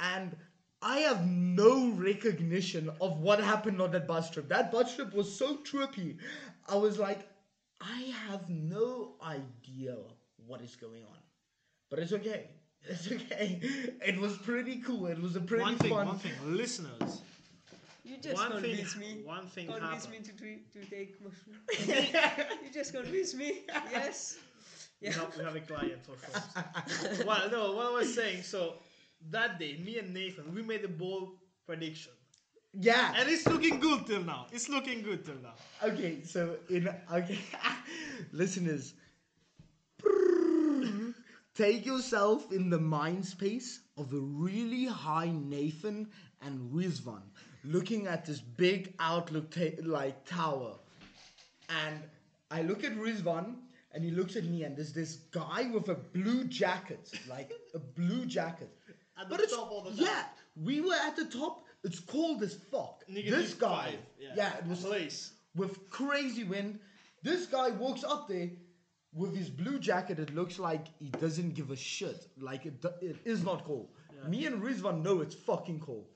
and I have no recognition of what happened on that bus trip. That bus trip was so trippy. I was like, I have no idea what is going on, but it's okay. It's okay. It was pretty cool. It was a pretty One thing, fun. one thing, listeners. You just one thing, convinced me. one thing Convince happened. me to, tre- to take mushroom. you just convinced me. Yes. We have, we have a client for sure. well, no, what I was saying. So that day, me and Nathan, we made a bold prediction, yeah. and it's looking good till now. It's looking good till now. Okay, so in okay, listeners, take yourself in the mind space of a really high Nathan and Rizvan looking at this big outlook ta- like tower, and I look at Rizvan and he looks at me and there's this guy with a blue jacket, like a blue jacket. At the but it's, top of the yeah, we were at the top. It's cold as fuck. Negative this guy, five, yeah, it was place. with crazy wind. This guy walks up there with his blue jacket. It looks like he doesn't give a shit. Like it, it is not cold. Me and Rizvan know it's fucking cold.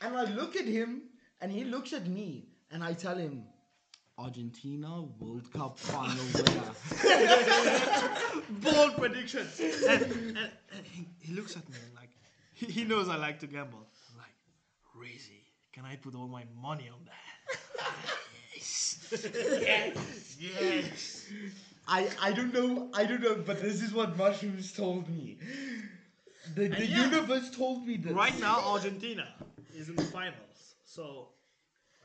And I look at him, and he looks at me, and I tell him, Argentina World Cup final winner. Bold prediction. and, and, and he, he looks at me like he, he knows I like to gamble. I'm like, Razy, can I put all my money on that? yes. yes. Yes. I I don't know I don't know, but this is what mushrooms told me. The, the yeah. universe told me this. Right now, Argentina is in the finals. So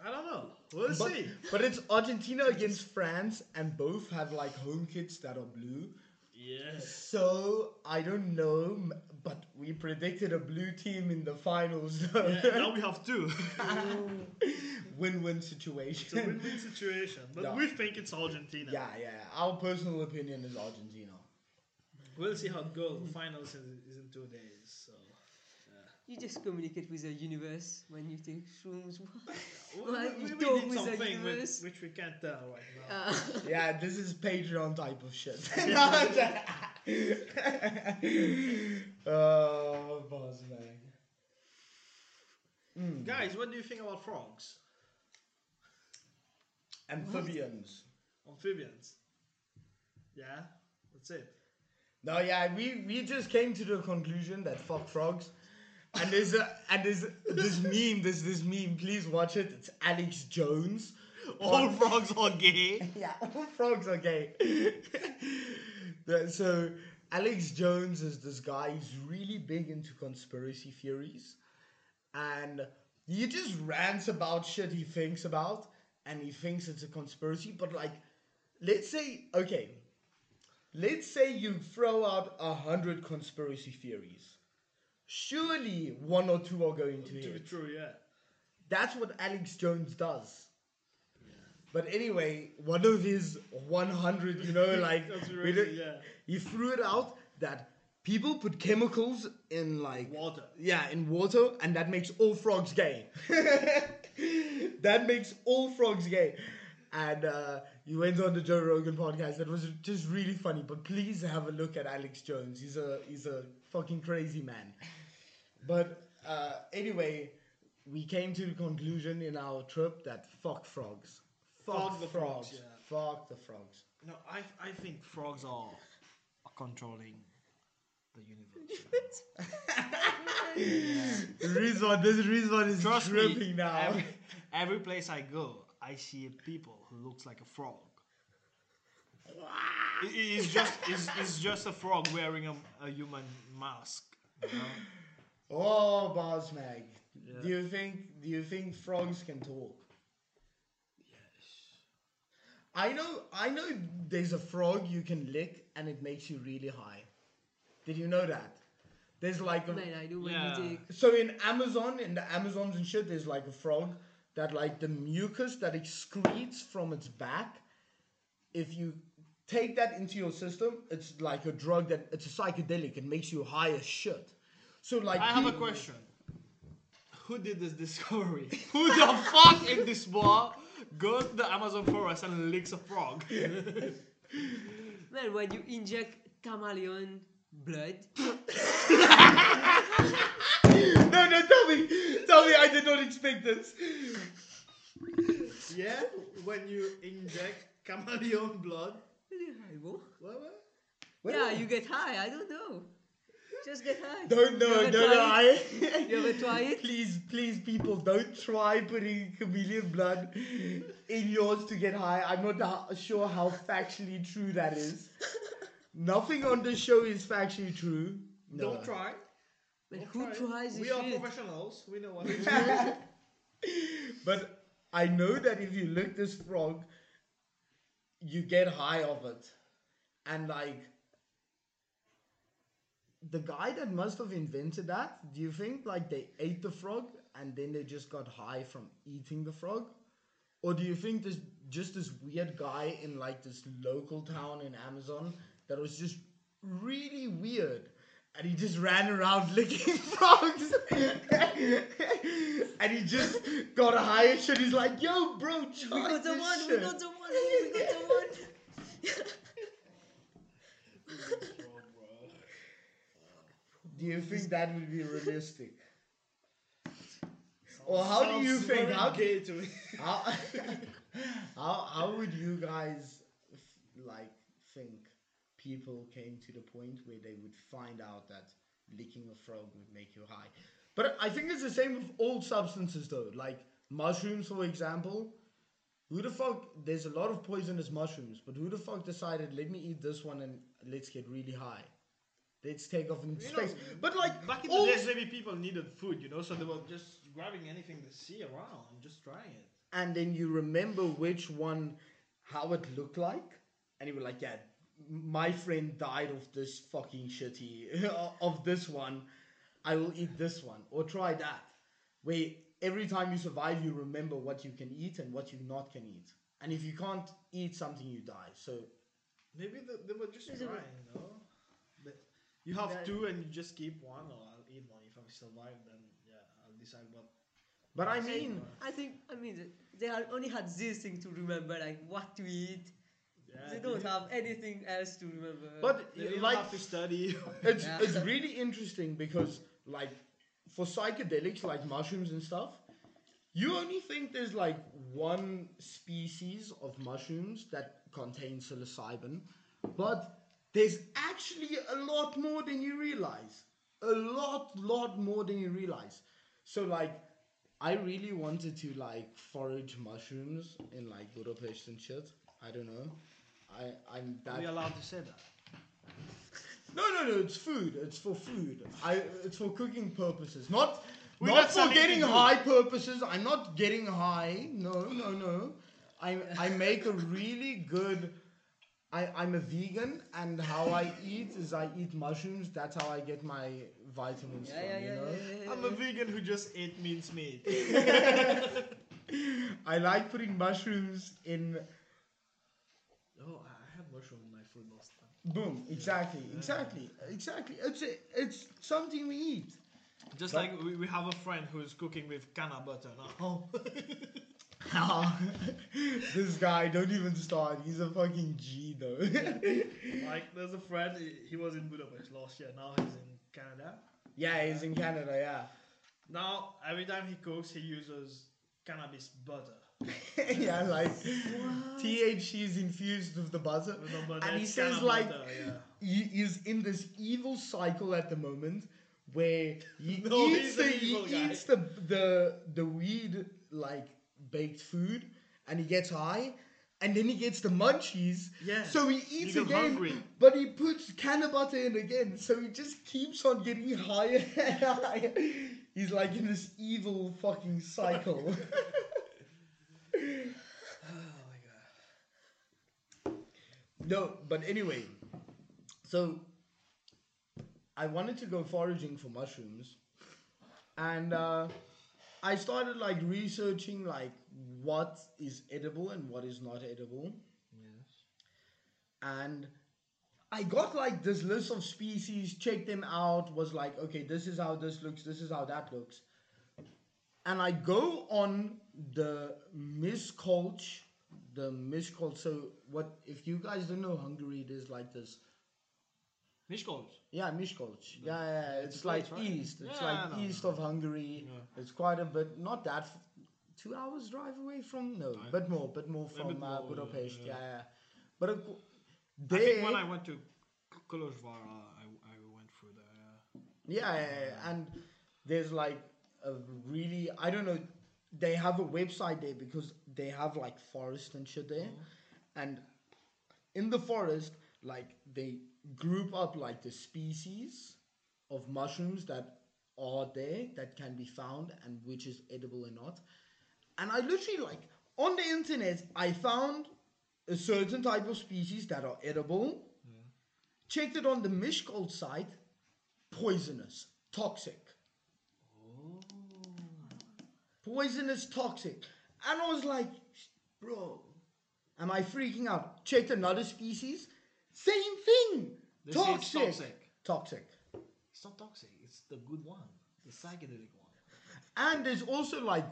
I don't know. We'll But, see. but it's Argentina against France, and both have like home kits that are blue. Yes. So I don't know, but we predicted a blue team in the finals. Yeah, now we have two. Win-win It's a situation. win-win situation, but Yeah. we think it's Argentina. yeah, yeah. Our personal opinion is Argentina. We'll see how it goes. The finals is, is in two days. So You just communicate with the universe when you take shrooms. we, Well, we, you we talk did with the something universe. which, which we can't tell right now. Uh, Yeah, this is Patreon type of shit. oh, boss man. Mm. Guys, what do you think about frogs? Amphibians. Amphibians? Yeah, that's it. No, yeah, we, we just came to the conclusion that fuck frogs. And there's a and there's this meme, there's this meme, please watch it. It's Alex Jones. All frogs are gay. Yeah, all frogs are gay. So Alex Jones is this guy. He's really big into conspiracy theories, and he just rants about shit he thinks about, and he thinks it's a conspiracy. But like, let's say, okay, let's say you throw out a hundred conspiracy theories. Surely one or two are going to To be hit. true, yeah. That's what Alex Jones does. But anyway, one of his 100, you know, like, Conspiracy, yeah. he threw it out that people put chemicals in, like, Water. yeah, in water, and that makes all frogs gay. that makes all frogs gay. And uh, he went on the Joe Rogan podcast. That was just really funny. But please have a look at Alex Jones. He's a he's a fucking crazy man. But uh, anyway, we came to the conclusion in our trip that fuck frogs. Fuck, Fuck the frogs. frogs, yeah. Fuck the frogs. No, I I think frogs are, are controlling the universe. Rizvan, this Rizvan is Trust tripping me, now. Every, every place I go, I see people who looks like a frog. It- it- it's just it's, it's just a frog wearing a, a human mask. You know? Oh, Boss Mag. Yeah. Do you think do you think frogs can talk? Yes. I know I know there's a frog you can lick and it makes you really high. Did you know that? There's like a, Man, I do when Yeah. you take. so in Amazon, in the Amazons and shit, there's like a frog that like the mucus that excretes from its back. If you take that into your system, it's like a drug that it's a psychedelic. It makes you high as shit. So like I have a question. Who did this discovery? Who the fuck in this bar goes to the Amazon forest and licks a frog? Man, when you inject chameleon blood, No, no, tell me, tell me, I did not expect this. yeah, when you inject chameleon blood. What? What? Well, yeah, you get high. I don't know. Just get high. Don't know, Don't no, try I. You ever try it? Please, please, people, don't try putting chameleon blood in yours to get high. I'm not sure how factually true that is. Nothing on this show is factually true. No. Don't try. But Don't who try. tries We are shit? professionals. We know what we do. But I know that if you lick this frog, you get high of it. And like the guy that must have invented that, do you think like they ate the frog and then they just got high from eating the frog? Or do you think this just this weird guy in like this local town in Amazon that was just really weird and he just ran around licking frogs and he just got a high and shit. He's like, yo, bro, We got the one. We got the one. We got the one. Do you think that would be realistic? Or how do you think? How, gay to me? how, how, how would you guys f- like think people came to the point where they would find out that licking a frog would make you high? But I think it's the same with all substances though. Like mushrooms, for example. Who the fuck? There's a lot of poisonous mushrooms, but who the fuck decided? Let me eat this one and let's get really high. Let's take off into You know, space. but like Back in all the days, maybe people needed food, you know, so they were just grabbing anything they see around and just trying it. and then you remember which one, how it looked like, and you were like, yeah, my friend died of this fucking shitty, of this one, I will eat this one, or try that. Where every time you survive, you remember what you can eat and what you not can eat. And if you can't eat something, you die. So Maybe they, they were just Is trying, it- you. But you have two and you just keep one, or I'll eat one. If I survive, then yeah, I'll decide what. But I mean, I think I mean they only had this thing to remember, like what to eat. Yeah, they they don't have anything else to remember. but They like have to study. it's Yeah. it's really interesting because like for psychedelics like mushrooms and stuff you only think there's like one species of mushrooms that contain psilocybin but there's actually a lot more than you realize a lot lot more than you realize so like i really wanted to like forage mushrooms in like budapest and shit i don't know i i'm Are that we allowed to say that? no, no, no. It's food. It's for food. I. It's for cooking purposes, not We're not not for getting high purposes. I'm not getting high. No, no, no. I I make a really good. I I'm a vegan, and how I eat is I eat mushrooms. That's how I get my vitamins yeah, from. yeah, you yeah, know. yeah, yeah, I'm a vegan who just ate mince meat. I like putting mushrooms in. oh, I I have mushroom in my food last time. Boom. Exactly. Exactly. Exactly. It's a, it's something we eat. Just But- like we, we have a friend who's cooking with canna butter now. this guy, don't even start. He's a fucking G though. like there's a friend, he, was in Budapest last year, now he's in Canada. yeah, he's in Canada, yeah. Now every time he cooks he uses cannabis butter. yeah, like THC is infused with the butter. But And he says like butter, yeah. he is in this evil cycle at the moment where he No, eats the he eats the the the weed like baked food and he gets high and then he gets the munchies. Yeah, So he eats again, hungry. but he puts can of butter in again. So he just keeps on getting higher and higher. He's like in this evil fucking cycle. Oh my god. No, but anyway, so I wanted to go foraging for mushrooms, and uh, I started like researching like what is edible and what is not edible, Yes. and I got like this list of species, checked them out, was like, okay, this is how this looks, this is how that looks, and I go on the Miskolc, the Miskolc. So what if you guys don't know Hungary? It is like this. Miskolc. Yeah, Miskolc. Yeah, yeah, yeah, It's it's like right? east. It's Yeah, like know, east know. of Hungary. Yeah. It's quite a bit, not that, f- two hours drive away from, no, I- bit more, bit more bit from uh, Budapest. yeah. Yeah. But uh, I think when I went to Kolozsvár, I, I went through there. yeah, yeah, yeah, and there's like a really, I don't know, they have a website there because they have like forest and shit there, and in the forest, like they group up like the species of mushrooms that are there that can be found and which is edible or not. And I literally like on the internet, I found a certain type of species that are edible. Checked it on the Miskolc site, poisonous, toxic. Oh. Poisonous, toxic. And I was like, bro, am I freaking out? Checked another species, same thing. It's toxic. toxic. Toxic. It's not toxic. It's the good one, the psychedelic one. And there's also like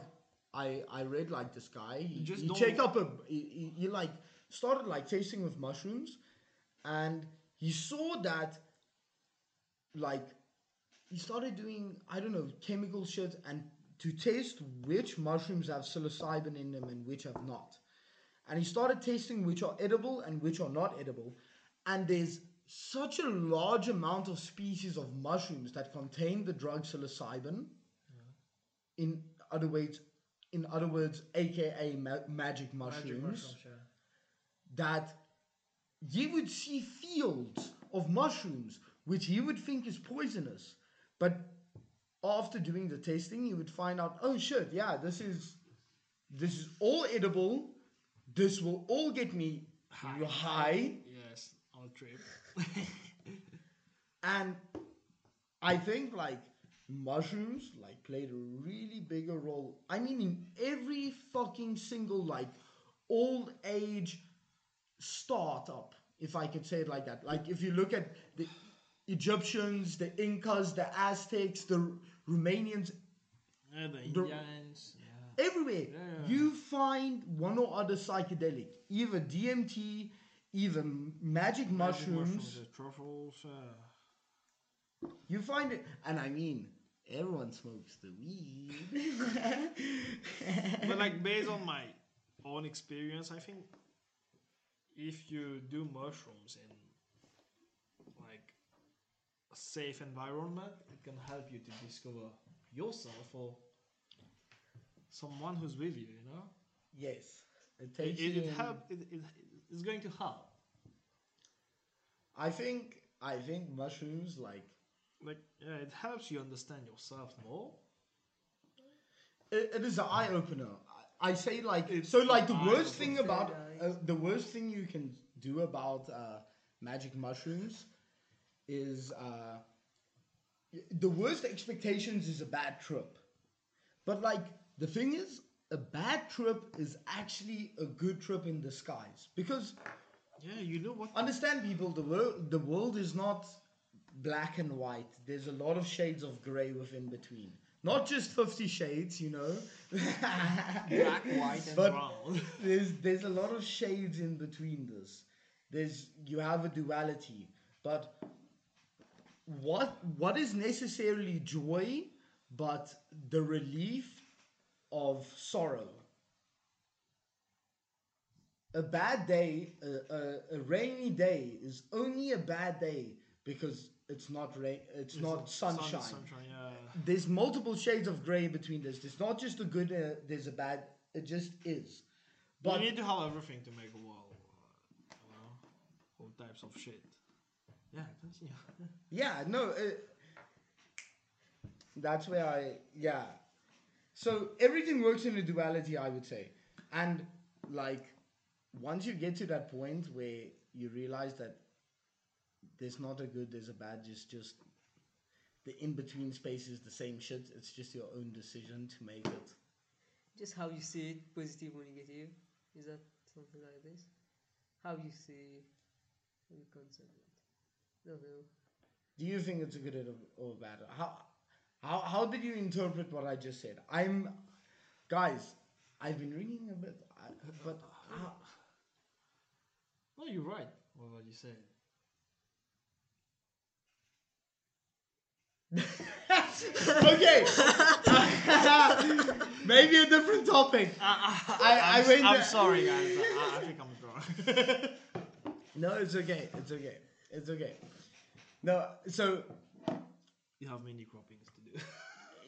I I read like this guy. He, just he checked up a he, he, he like started like tasting with mushrooms, and he saw that like he started doing I don't know chemical shit and to taste which mushrooms have psilocybin in them and which have not. And he started tasting which are edible and which are not edible. And there's such a large amount of species of mushrooms that contain the drug psilocybin. In other words, in other words, aka ma- magic mushrooms, Magic mushrooms, yeah. that you would see fields of mushrooms which he would think is poisonous, but after doing the tasting, you would find out, oh shit, yeah, this is this is all edible. This will all get me high, high Yes, trip. and I think like mushrooms like played a really bigger role. I mean, in every fucking single like old age startup, if I could say it like that. Like if you look at the Egyptians, the Incas, the Aztecs, the Romanians, yeah, the The- Indians. Yeah. everywhere Yeah. you find one or other psychedelic, either DMT, either magic Magic mushrooms. the truffles. Uh, You find it, and I mean, everyone smokes the weed. but like based on my own experience, I think if you do mushrooms in like a safe environment, it can help you to discover yourself or someone who's with you. You know, yes, it it, takes it, you it in- help. It, it, it's going to help. I think I think mushrooms like Like yeah, it helps you understand yourself more. it, it is an eye opener. I, I say like It's so like the worst thing about uh, the worst thing you can do about uh, magic mushrooms is uh, the worst expectations is a bad trip. But like the thing is, a bad trip is actually a good trip in disguise. Because Yeah, you know what? understand people the world the world is not black and white. There's a lot of shades of gray within between. Not just 50 shades you know. Black, white, and But- brown. there's there's a lot of shades in between this. There's you have a duality. But what what is necessarily joy but the relief of sorrow a bad day, a, a, a rainy day is only a bad day because it's not rain. It's, not sun- sunshine. sunshine, yeah. There's multiple shades of grey between this. There's not just a good. Uh, there's a bad. It just is. But But you need to have everything to make a world. Uh, you know, all types of shit. Yeah, continue. Yeah, no. Uh, that's where I yeah. So everything works in a duality, I would say, and like once you get to that point where you realize that there's not a good, there's a bad, just just the in between space is the same shit. It's just your own decision to make it. Just how you see it, positive or negative. Is that something like this? How you see the concept. Don't know. Do you think it's a good or or bad? How how how did you interpret what I just said? I'm guys. I've been reading a bit, I, but how, No, you're right. What you said. okay. Maybe a different topic. Uh, uh, I- I I'm, went I'm sorry, guys. I, I think I'm drunk. No, it's okay. It's okay. It's okay. No, so you have many croppings.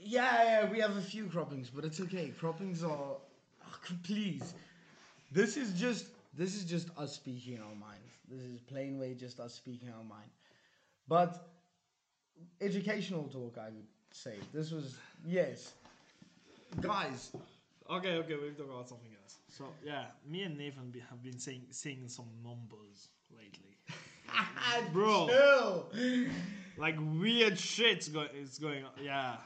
Yeah, yeah, we have a few croppings, but it's okay. Croppings are oh, please. This is just this is just us speaking our minds. This is plain way just us speaking our mind. But educational talk, I would say. This was yes, guys. Okay, okay, we'll talk about something else. So yeah, me and Nathan be, have been saying saying some numbers lately. Bro. chill. Like weird shit's go- is going on. Yeah,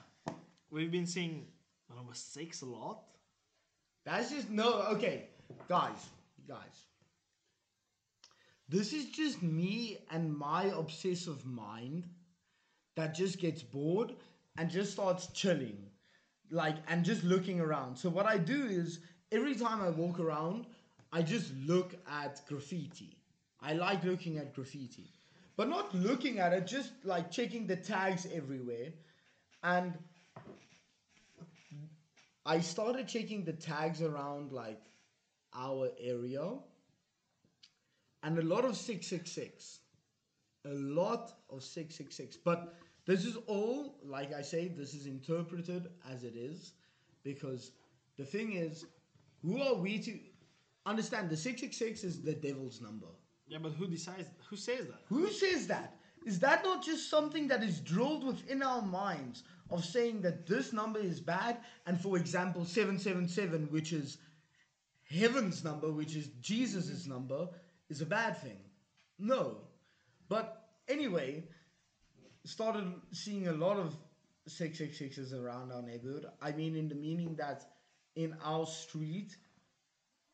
we've been seeing number six a lot. That's just no. Okay, guys, guys. This is just me and my obsessive mind that just gets bored and just starts chilling, like and just looking around. So what I do is every time I walk around, I just look at graffiti. I like looking at graffiti, but not looking at it, just like checking the tags everywhere, and I started checking the tags around like our area and a lot of 666. A lot of 666. But this is all, like I say, this is interpreted as it is because the thing is, who are we to understand? The 666 is the devil's number. Yeah, but who decides? Who says that? Who says that? Is that not just something that is drilled within our minds of saying that this number is bad? And for example, 777, which is heaven's number, which is Jesus' number, is a bad thing? No. But anyway, started seeing a lot of 666s around our neighborhood. I mean, in the meaning that in our street,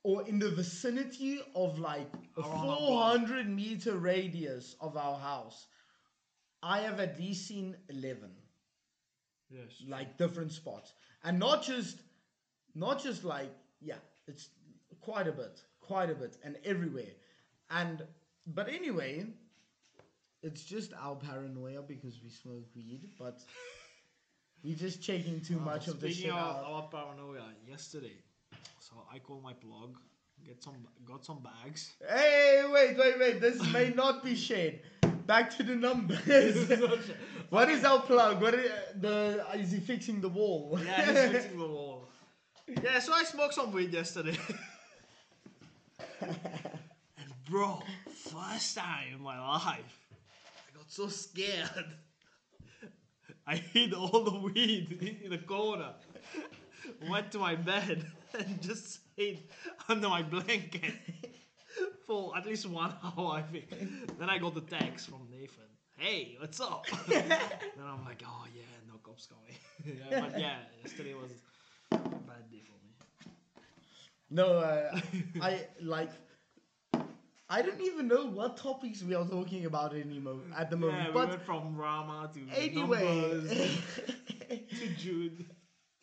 or in the vicinity of like a 400 meter radius of our house, I have at least seen 11 Yes. like different spots and not just not just like yeah it's quite a bit quite a bit and everywhere and but anyway it's just our paranoia because we smoke weed but we're just checking too Uh, much of the Speaking shit of out. our paranoia, yesterday, so I call my plug, get some, got some bags. Hey, wait, wait, wait. This may not be shade. Back to the numbers. what is our plug? What is, the is he fixing the wall? Yeah, he's fixing the wall. Yeah, so I smoked some weed yesterday. and bro, first time in my life, I got so scared. I hid all the weed in the corner. Went to my bed and just hid under my blanket for at least one hour, I think. Then I got the text from Nathan. Hey, what's up? then I'm like, oh yeah, no cops coming. yeah, but yeah, yesterday was a bad day for me. No, uh, I like. I don't even know what topics we are talking about anymore at the moment. Yeah, we but went from Rama to anyway, numbers to Jude.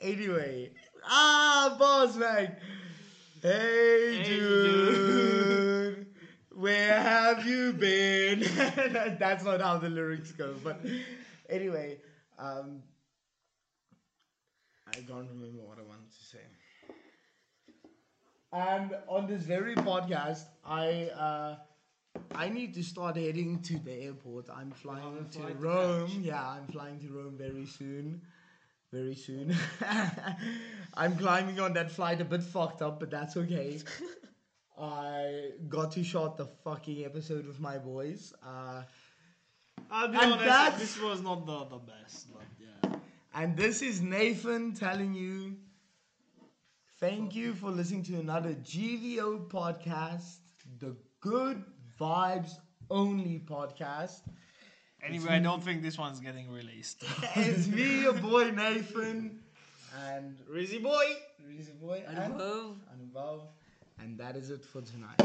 Anyway, ah, boss man. Hey, Hey, dude, where have you been? That's not how the lyrics go, but anyway, um, I can't remember what I wanted to say. And on this very podcast, I uh, I need to start heading to the airport. I'm flying flight to Rome. yeah, I'm flying to Rome very soon. Very soon. I'm climbing on that flight a bit fucked up, but that's okay. I got to shot the fucking episode with my boys. Uh, I'll be And honest, that's- this was not the, the best, but yeah. And this is Nathan telling you thank you for listening to another GVO podcast, the Good Vibes Only podcast. Anyway, I don't think this one's getting released. it's me, your boy Nathan, and Rizzy boy! Rizzy boy And and above, Anubhav. And that is it for tonight.